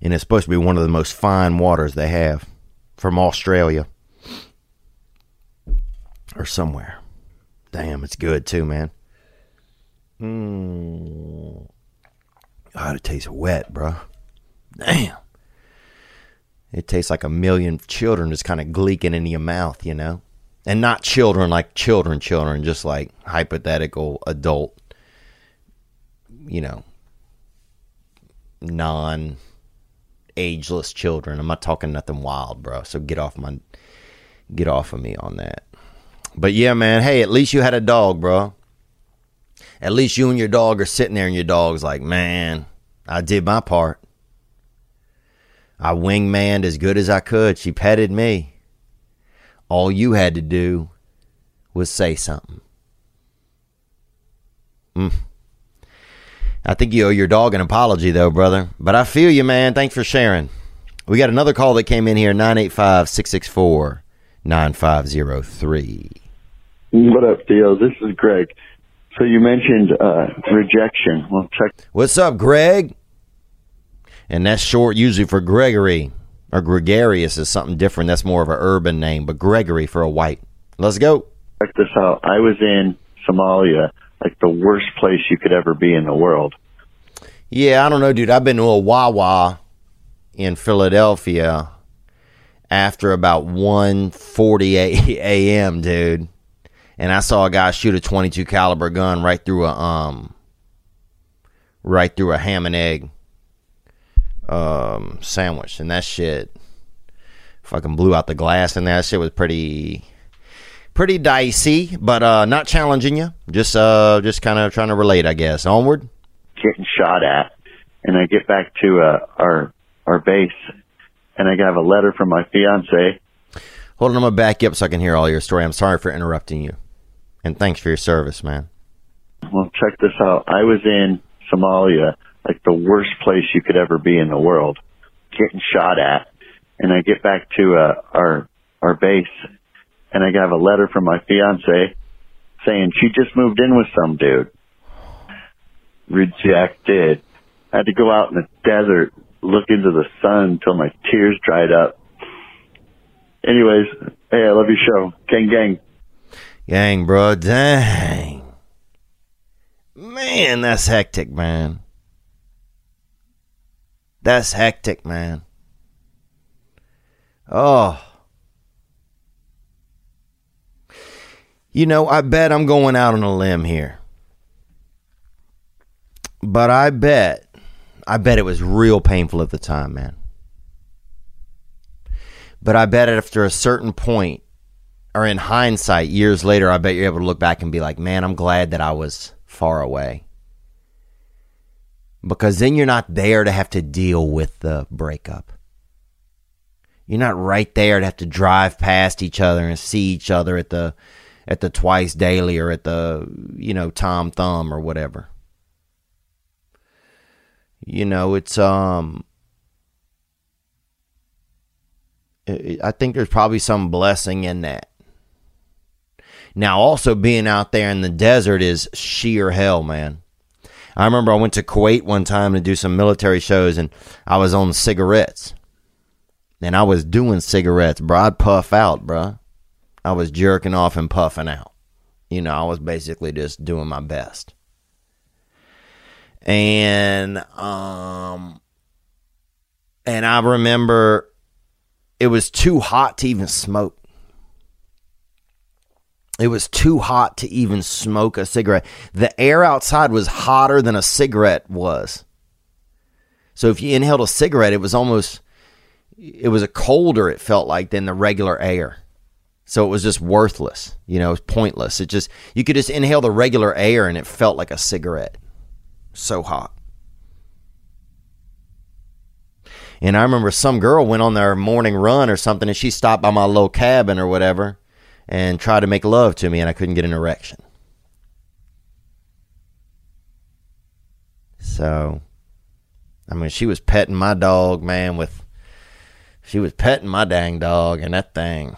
And it's supposed to be one of the most fine waters they have from Australia or somewhere. Damn, it's good too, man. Mmm. God, it tastes wet, bro. Damn. It tastes like a million children just kind of gleeking in your mouth, you know? And not children like children, children, just like hypothetical adult, you know, non ageless children. I'm not talking nothing wild, bro. So get off my get off of me on that. But yeah, man, hey, at least you had a dog, bro. At least you and your dog are sitting there and your dog's like, man, I did my part. I wingmaned as good as I could. She petted me. All you had to do was say something. Mm. I think you owe your dog an apology, though, brother. But I feel you, man. Thanks for sharing. We got another call that came in here 985 664 9503. What up, Theo? This is Greg. So you mentioned uh, rejection. Well, check. What's up, Greg? And that's short usually for Gregory. Or gregarious is something different. That's more of an urban name, but Gregory for a white. Let's go. Check this out. I was in Somalia, like the worst place you could ever be in the world. Yeah, I don't know, dude. I've been to a Wawa in Philadelphia after about 1:40 a.m., dude. And I saw a guy shoot a 22 caliber gun right through a um right through a ham and egg um sandwich and that shit fucking blew out the glass and that shit was pretty pretty dicey, but uh not challenging you. Just uh just kind of trying to relate, I guess. Onward. getting shot at, and I get back to uh, our our base, and I have a letter from my fiance. Hold on, I'm gonna back you up so I can hear all your story. I'm sorry for interrupting you. And thanks for your service, man. Well, check this out. I was in Somalia, like the worst place you could ever be in the world, getting shot at, and I get back to uh, our our base, and I have a letter from my fiance saying she just moved in with some dude. Rejected. I had to go out in the desert, look into the sun until my tears dried up. Anyways, hey, I love your show. Gang, gang. Gang, bro, dang. Man, that's hectic, man. That's hectic, man. Oh. You know, I bet I'm going out on a limb here. But I bet, I bet it was real painful at the time, man. But I bet after a certain point, or in hindsight, years later, I bet you're able to look back and be like, man, I'm glad that I was far away. Because then you're not there to have to deal with the breakup. You're not right there to have to drive past each other and see each other at the at the twice daily or at the you know Tom Thumb or whatever. You know, it's um I think there's probably some blessing in that. Now, also being out there in the desert is sheer hell, man. I remember I went to Kuwait one time to do some military shows, and I was on cigarettes. And I was doing cigarettes, bro. I'd puff out, bro. I was jerking off and puffing out. You know, I was basically just doing my best. And um and I remember it was too hot to even smoke. It was too hot to even smoke a cigarette. The air outside was hotter than a cigarette was. So if you inhaled a cigarette, it was almost it was a colder it felt like than the regular air. So it was just worthless. You know, it was pointless. It just you could just inhale the regular air and it felt like a cigarette. So hot. And I remember some girl went on their morning run or something and she stopped by my little cabin or whatever. and tried to make love to me, and I couldn't get an erection. So, I mean, she was petting my dog, man, with. She was petting my dang dog, and that thing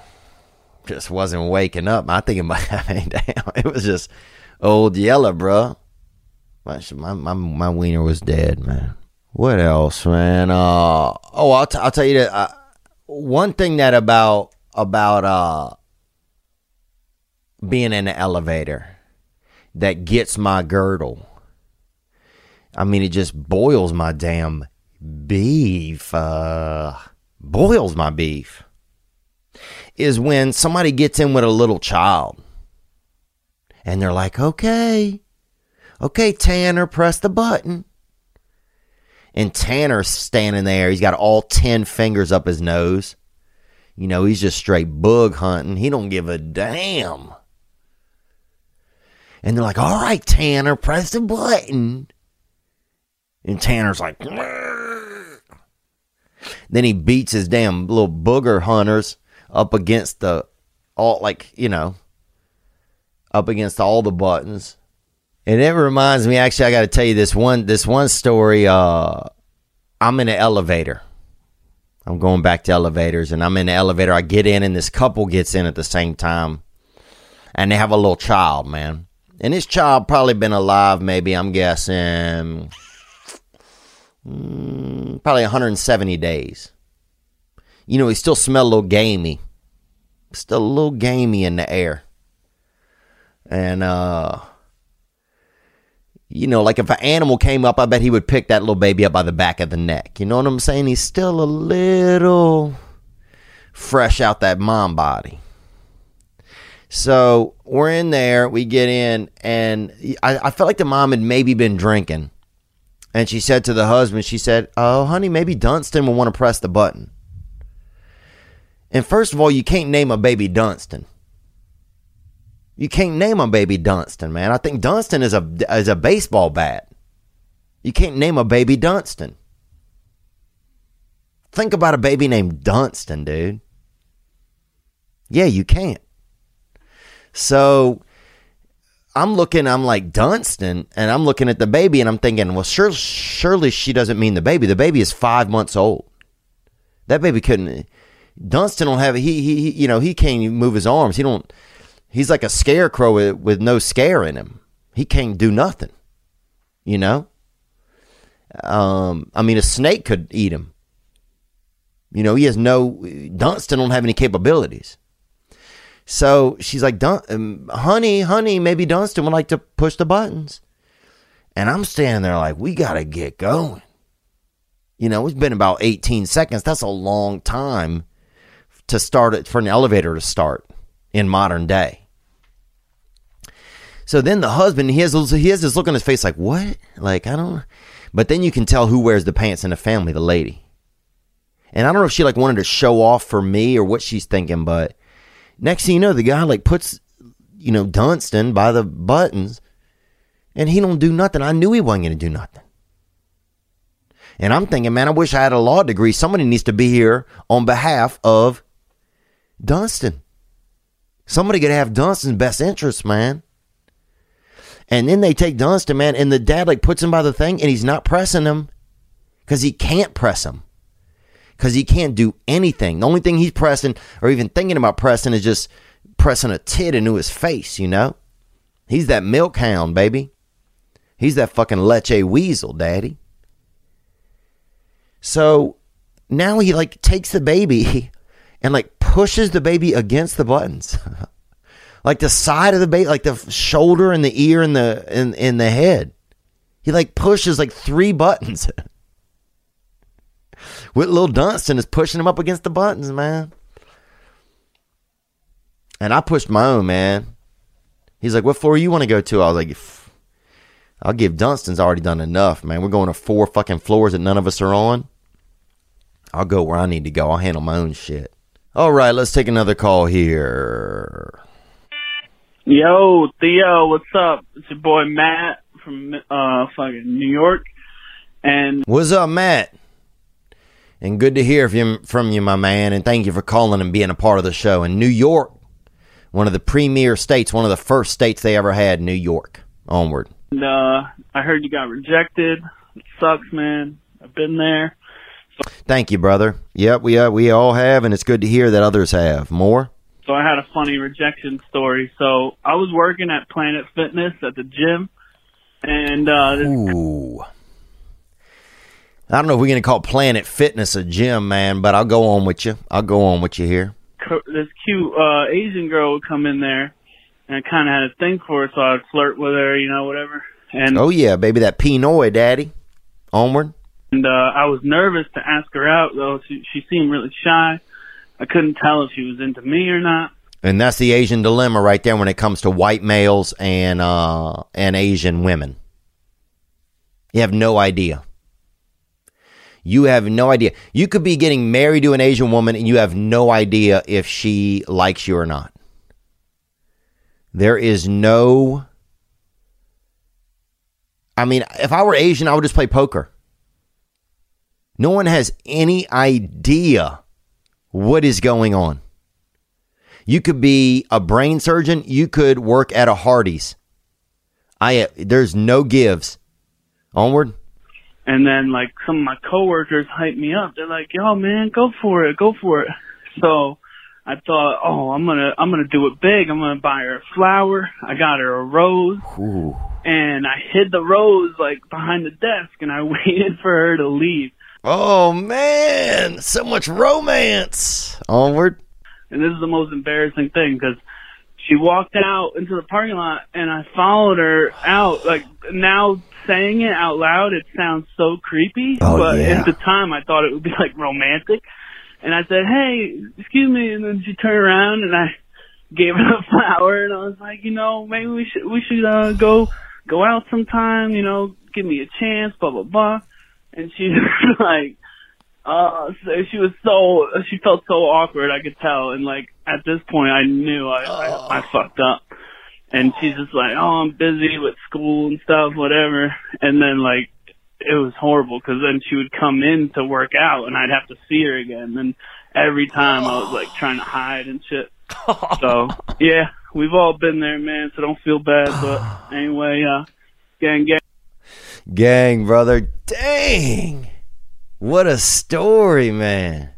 just wasn't waking up. I think about, I mean, damn, it was just old yellow, bruh. My, my, my, my wiener was dead, man. What else, man? Uh, oh, I'll, t- I'll tell you that. Uh, one thing that about, about, uh, being in the elevator that gets my girdle. I mean, it just boils my damn beef. Uh, boils my beef. Is when somebody gets in with a little child and they're like, okay, okay, Tanner, press the button. And Tanner's standing there. He's got all 10 fingers up his nose. You know, he's just straight bug hunting. He don't give a damn. And they're like, all right, Tanner, press the button. And Tanner's like, then he beats his damn little booger hunters up against the, all like, you know, up against all the buttons. And it reminds me, actually, I got to tell you this one, this one story. Uh, I'm in an elevator. I'm going back to elevators, and I'm in the elevator. I get in, and this couple gets in at the same time, and they have a little child, man. And this child probably been alive, maybe I'm guessing, mm, probably 170 days. You know, he still smell a little gamey, still a little gamey in the air, and uh you know, like if an animal came up, I bet he would pick that little baby up by the back of the neck. You know what I'm saying? He's still a little fresh out that mom body. So we're in there, we get in, and I, I felt like the mom had maybe been drinking. And she said to the husband, she said, Oh, honey, maybe Dunstan will want to press the button. And first of all, you can't name a baby Dunstan. You can't name a baby Dunstan, man. I think Dunstan is a is a baseball bat. You can't name a baby Dunstan. Think about a baby named Dunstan, dude. Yeah, you can't. So I'm looking, I'm like Dunstan, and I'm looking at the baby, and I'm thinking, well, sure, surely she doesn't mean the baby. The baby is five months old. That baby couldn't. Dunstan don't have he he, you know he can't move his arms. He don't. He's like a scarecrow with, with no scare in him. He can't do nothing. You know. Um, I mean, a snake could eat him. You know, he has no. Dunstan don't have any capabilities. So she's like, um, honey, honey, maybe Dunstan would like to push the buttons. And I'm standing there like, we got to get going. You know, it's been about 18 seconds. That's a long time to start it for an elevator to start in modern day. So then the husband, he has he has this look on his face like, what? Like I don't. But then you can tell who wears the pants in the family, the lady. And I don't know if she like wanted to show off for me or what she's thinking, but next thing you know, the guy like puts, you know, Dunstan by the buttons, and he don't do nothing. I knew he wasn't gonna do nothing. And I'm thinking, man, I wish I had a law degree. Somebody needs to be here on behalf of Dunstan. Somebody could have Dunstan's best interests, man. And then they take Dunstan, man, and the dad like puts him by the thing, and he's not pressing him because he can't press him because he can't do anything. The only thing he's pressing or even thinking about pressing is just pressing a tit into his face. You know, he's that milk hound, baby. He's that fucking leche weasel, daddy. So now he like takes the baby and like pushes the baby against the buttons. like the side of the baby, like the shoulder and the ear and the in in the head. He like pushes like three buttons. With little Dunstan is pushing him up against the buttons, man. And I pushed my own, man. He's like, "What floor you want to go to?" I was like, "I'll give Dunstan's already done enough, man. We're going to four fucking floors that none of us are on. I'll go where I need to go. I'll handle my own shit." All right, let's take another call here. Yo, Theo, what's up? It's your boy Matt from uh fucking New York. And What's up, Matt? And good to hear from you, from you, my man. And thank you for calling and being a part of the show in New York. One of the premier states, one of the first states they ever had, New York. Onward. And uh, I heard you got rejected. It sucks, man. I've been there. Thank you, brother. Yep, we uh, we all have, and it's good to hear that others have. More? So I had a funny rejection story. So I was working at Planet Fitness at the gym, and uh, this Ooh. I don't know if we're going to call Planet Fitness a gym, man, but I'll go on with you. I'll go on with you here. this cute uh Asian girl would come in there, and I kind of had a thing for her, so I'd flirt with her, you know, whatever. And Oh, yeah, baby, that Pinoy, daddy. Onward. and uh, I was nervous to ask her out though. She she seemed really shy. I couldn't tell if she was into me or not. And that's the Asian dilemma right there when it comes to white males and uh, and Asian women. You have no idea. You have no idea. You could be getting married to an Asian woman and you have no idea if she likes you or not. There is no. I mean, if I were Asian, I would just play poker. No one has any idea what is going on. You could be a brain surgeon. You could work at a Hardee's. I there's no gives. Onward. And then like some of my coworkers hyped me up. They're like, "Yo, man, go for it, go for it." So I thought, "Oh, I'm gonna I'm gonna do it big. I'm gonna buy her a flower. I got her a rose, Ooh. and I hid the rose like behind the desk, and I waited for her to leave. Oh man, so much romance. Onward. And this is the most embarrassing thing because she walked out into the parking lot, and I followed her out. Like now saying it out loud, it sounds so creepy. Oh, but yeah. at the time, I thought it would be like romantic. And I said, "Hey, excuse me," and then she turned around, and I gave her a flower, and I was like, you know, maybe we should we should uh, go go out sometime. You know, give me a chance, blah blah blah. And she was like, uh, so she was so she felt so awkward. I could tell, and like at this point, I knew I I, I fucked up. And she's just like, oh, I'm busy with school and stuff, whatever. And then like it was horrible because then she would come in to work out, and I'd have to see her again. And every time I was like trying to hide and shit. So yeah, we've all been there, man. So don't feel bad. But anyway, uh, gang, gang. Gang, brother. Dang. What a story, man.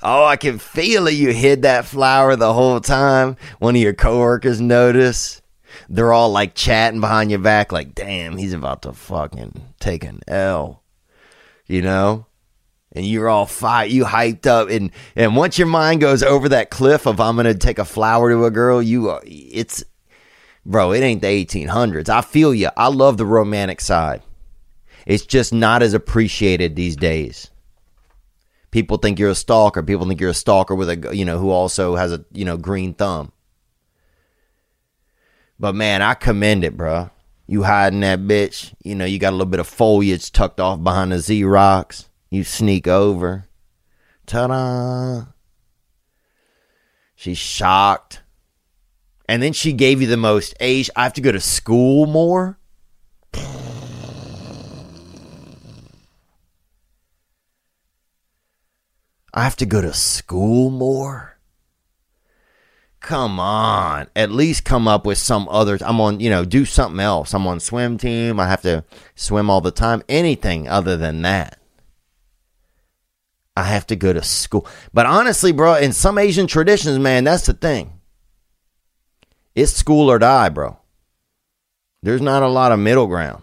Oh, I can feel it. You hid that flower the whole time. One of your coworkers noticed. They're all like chatting behind your back, like, damn, he's about to fucking take an L. You know? And you're all fight, you hyped up, and and once your mind goes over that cliff of I'm gonna take a flower to a girl, you it's bro, it ain't the 1800s. I feel you. I love the romantic side. It's just not as appreciated these days. People think you're a stalker. People think you're a stalker with a you know who also has a you know green thumb. But man, I commend it, bro. You hiding that bitch. You know you got a little bit of foliage tucked off behind the Z rocks. You sneak over. Ta-da! She's shocked. And then she gave you the most age. I have to go to school more. I have to go to school more. Come on. At least come up with some others. I'm on, you know, do something else. I'm on swim team. I have to swim all the time. Anything other than that. I have to go to school. But honestly, bro, in some Asian traditions, man, that's the thing. It's school or die, bro. There's not a lot of middle ground.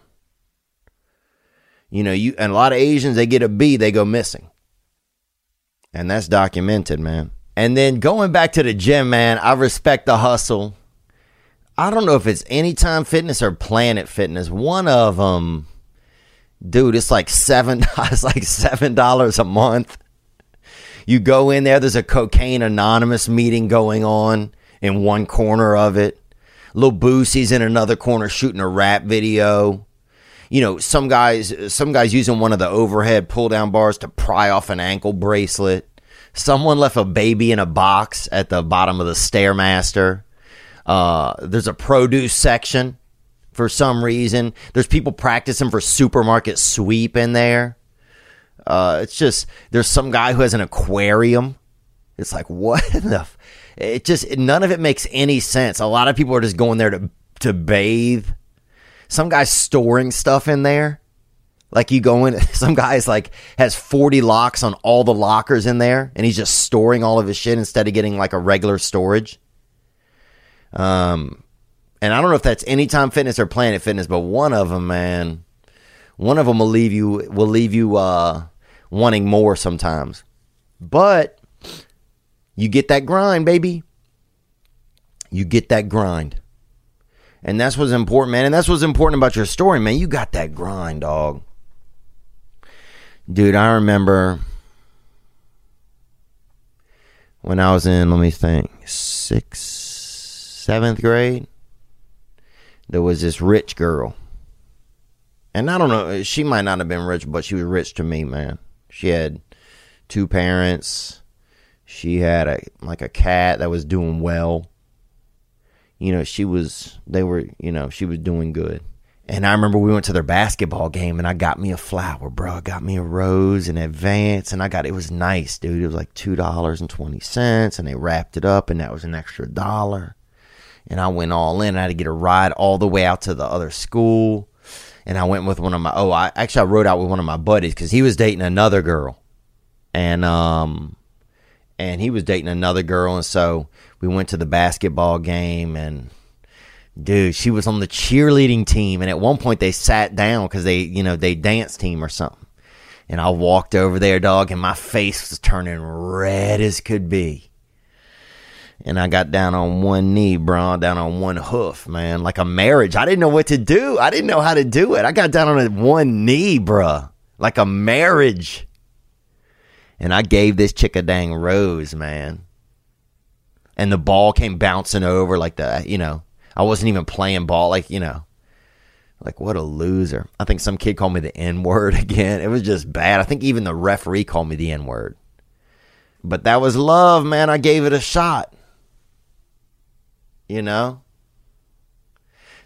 You know, you and a lot of Asians they get a B, they go missing. And that's documented, man. And then going back to the gym, man, I respect the hustle. I don't know if it's Anytime Fitness or Planet Fitness. One of them, dude, it's like seven. It's like seven dollars a month. You go in there. There's a cocaine anonymous meeting going on in one corner of it. Lil Boosie's in another corner shooting a rap video. You know, some guys, some guys using one of the overhead pull down bars to pry off an ankle bracelet. Someone left a baby in a box at the bottom of the stairmaster. Uh, there's a produce section for some reason. There's people practicing for supermarket sweep in there. Uh, it's just there's some guy who has an aquarium. It's like what the f- It just none of it makes any sense. A lot of people are just going there to to bathe. Some guy's storing stuff in there. Like you go in, some guy's like has 40 locks on all the lockers in there, and he's just storing all of his shit instead of getting like a regular storage. Um, and I don't know if that's Anytime Fitness or Planet Fitness, but one of them, man, one of them will leave you will leave you uh, wanting more sometimes. But you get that grind, baby. You get that grind. And that's what's important, man. And that's what's important about your story, man. You got that grind, dog. Dude, I remember when I was in, let me think, sixth, seventh grade, there was this rich girl. And I don't know, she might not have been rich, but she was rich to me, man. She had two parents. She had a like a cat that was doing well. You know, she was they were, you know, she was doing good. And I remember we went to their basketball game and I got me a flower, bro. I got me a rose in advance and I got it was nice, dude. It was like two dollars and twenty cents and they wrapped it up and that was an extra dollar. And I went all in. I had to get a ride all the way out to the other school. And I went with one of my oh, I actually I rode out with one of my buddies because he was dating another girl. And um and he was dating another girl and so we went to the basketball game and dude she was on the cheerleading team and at one point they sat down because they you know they dance team or something. And i walked over there dog and my face was turning red as could be. And i got down on one knee bro down on one hoof man like a marriage. I didn't know what to do. I didn't know how to do it. I got down on one knee bruh like a marriage and i gave this chick a dang rose man and the ball came bouncing over like the you know I wasn't even playing ball like you know like what a loser. I think some kid called me the N word again. It was just bad. I think even the referee called me the N word. But that was love, man. I gave it a shot. You know?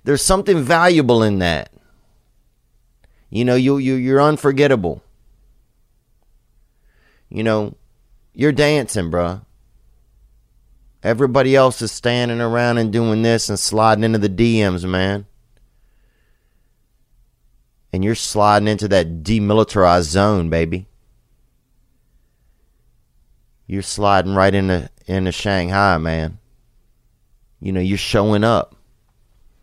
There's something valuable in that. You know, you you you're unforgettable. You know, you're dancing, bruh. Everybody else is standing around and doing this and sliding into the DMs, man. And you're sliding into that demilitarized zone, baby. You're sliding right into into Shanghai, man. You know, you're showing up.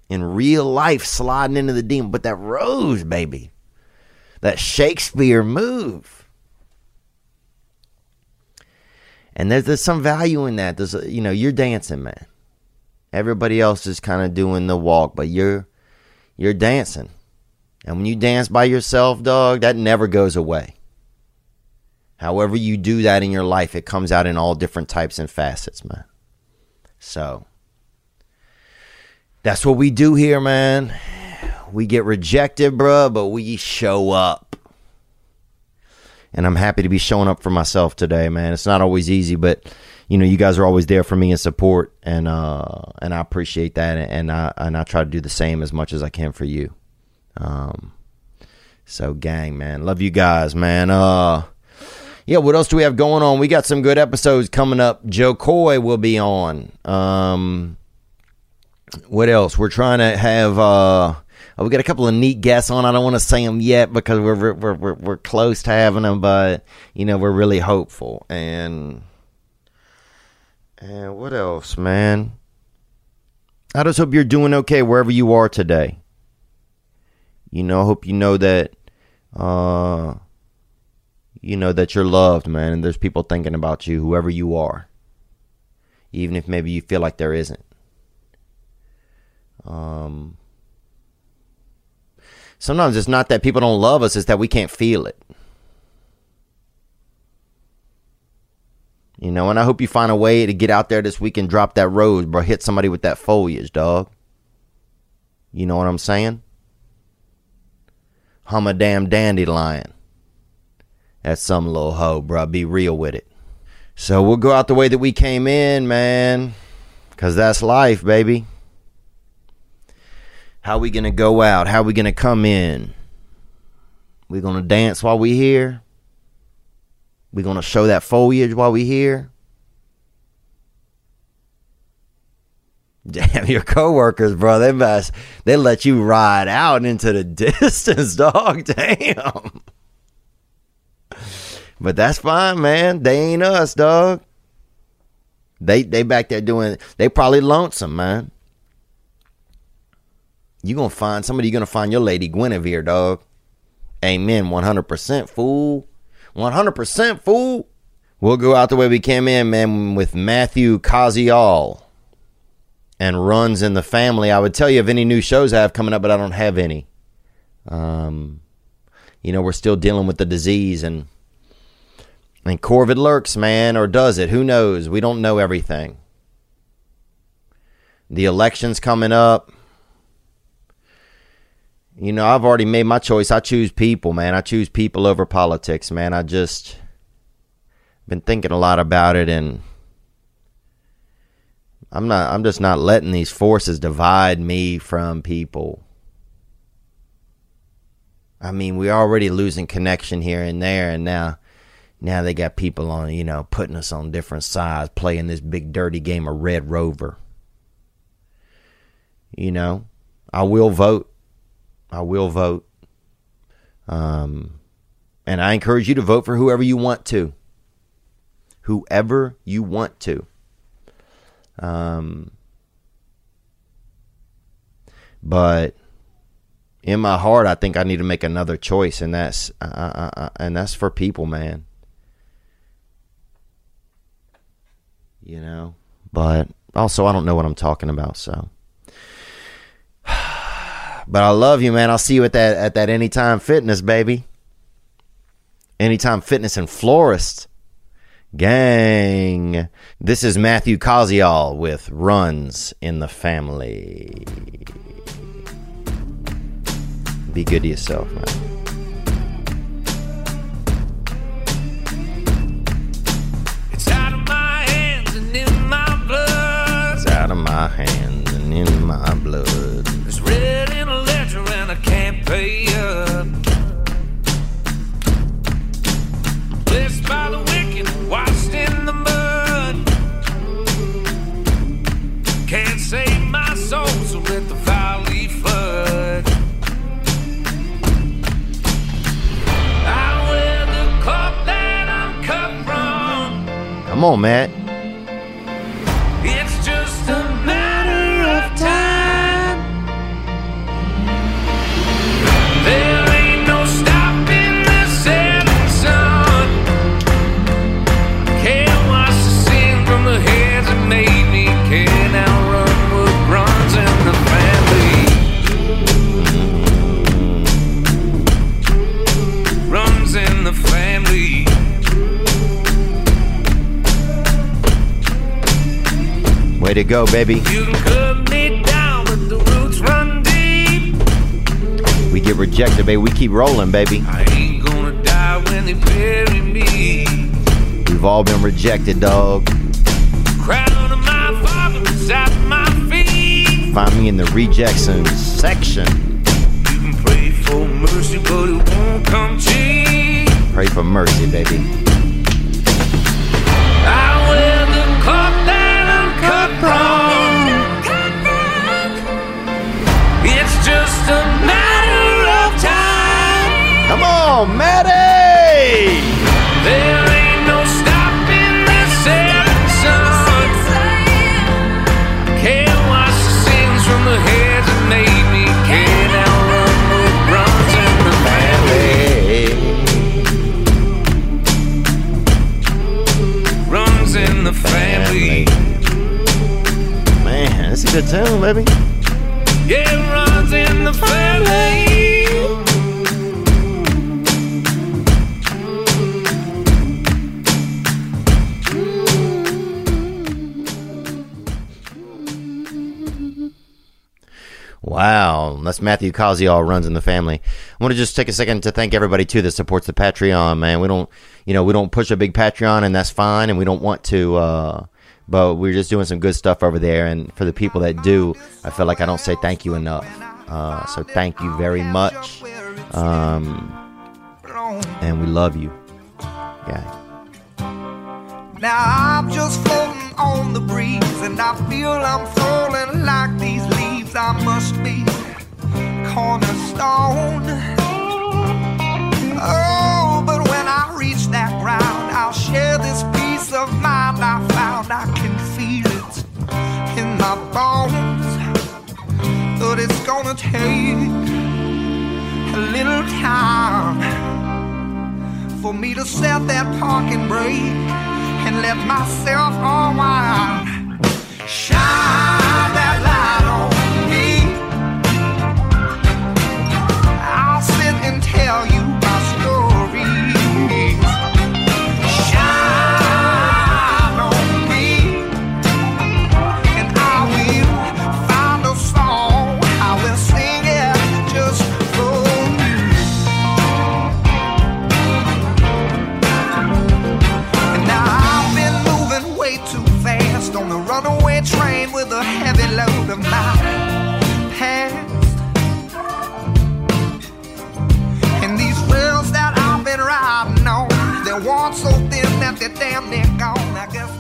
In real life, sliding into the DM, but that rose, baby. That Shakespeare move. And there's, there's some value in that. There's, you know, you're dancing, man. Everybody else is kind of doing the walk, but you're you're dancing. And when you dance by yourself, dog, that never goes away. However you do that in your life, it comes out in all different types and facets, man. So that's what we do here, man. We get rejected, bruh, but we show up and I'm happy to be showing up for myself today, man. It's not always easy, but you know, you guys are always there for me and support, and uh, and I appreciate that, and I and I try to do the same as much as I can for you. Um, so gang, man, love you guys, man. Uh, yeah, what else do we have going on? We got some good episodes coming up. Jo Koy will be on. Um, what else? We're trying to have uh we got a couple of neat guests on. I don't want to say them yet because we're we're we're we're close to having them, but you know we're really hopeful. And and what else, man? I just hope you're doing okay wherever you are today. You know, I hope you know that uh you know that you're loved, man, and there's people thinking about you, whoever you are. Even if maybe you feel like there isn't. Um sometimes it's not that people don't love us, it's that we can't feel it. You know, and I hope you find a way to get out there this week and drop that rose, bro. Hit somebody with that foliage, dog. You know what I'm saying? Hum a damn dandelion. That's some little hoe, bro. Be real with it. So we'll go out the way that we came in, man. Because that's life, baby. How we gonna go out? How we gonna come in? We gonna dance while we here? We gonna show that foliage while we here? Damn, your coworkers, bro. They mess. They let you ride out into the distance, dog. Damn. But that's fine, man. They ain't us, dog. They they back there doing. They probably lonesome, man. You gonna find somebody. You gonna find your lady Guinevere, dog. Amen. One hundred percent, fool. One hundred percent, fool. We'll go out the way we came in, man, with Matthew Koziol and runs in the family. I would tell you of any new shows I have coming up, but I don't have any. Um, you know, we're still dealing with the disease and and Corvid lurks, man, or does it? Who knows? We don't know everything. The election's coming up. You know, I've already made my choice. I choose people, man. I choose people over politics, man. I just been thinking a lot about it and I'm not I'm just not letting these forces divide me from people. I mean, we're already losing connection here and there and now now they got people on, you know, putting us on different sides, playing this big dirty game of Red Rover. You know, I will vote. I will vote. Um, and I encourage you to vote for whoever you want to. Whoever you want to. Um, but in my heart, I think I need to make another choice, and that's uh, uh, uh, and that's for people, man. You know, but also I don't know what I'm talking about, so. But I love you, man. I'll see you at that at that Anytime Fitness, baby. Anytime Fitness and Florist. Gang. This is Matthew Koziol with Runs in the Family. Be good to yourself, man. It's out of my hands and in my blood. It's out of my hands and in my blood. From. Way to go, baby. You can cut me down, but the roots run deep. We get rejected, baby. We keep rolling, baby. I ain't gonna die when they bury me. We've all been rejected, dog. Crown of my father is at my feet. Find me in the rejections section. You can pray for mercy, but it won't come cheap. Pray for mercy, baby. Just a matter of time. Come on, Maddie! There ain't no stopping the setting sun. Can't wash the sins from the hands that made me. Can't outrun what runs in the family. Runs in the family. Man, this is a good tune, baby. Wow, that's Matthew Koziol runs in the family. I want to just take a second to thank everybody too that supports the Patreon, man. We don't, you know, we don't push a big Patreon, and that's fine, and we don't want to. Uh, but we're just doing some good stuff over there, and for the people that do, I feel like I don't say thank you enough. Uh, so thank you very much, um, and we love you. Yeah. Now I'm just floating on the breeze, and I feel I'm falling like these leaves. I must be cornerstone. Oh, but when I reach that ground, I'll share this peace of mind I found. I can feel it in my bones, but it's gonna take a little time for me to set that parking brake and let myself unwind. Shine been riding on. They're worn so thin that they're damn near gone. I guess.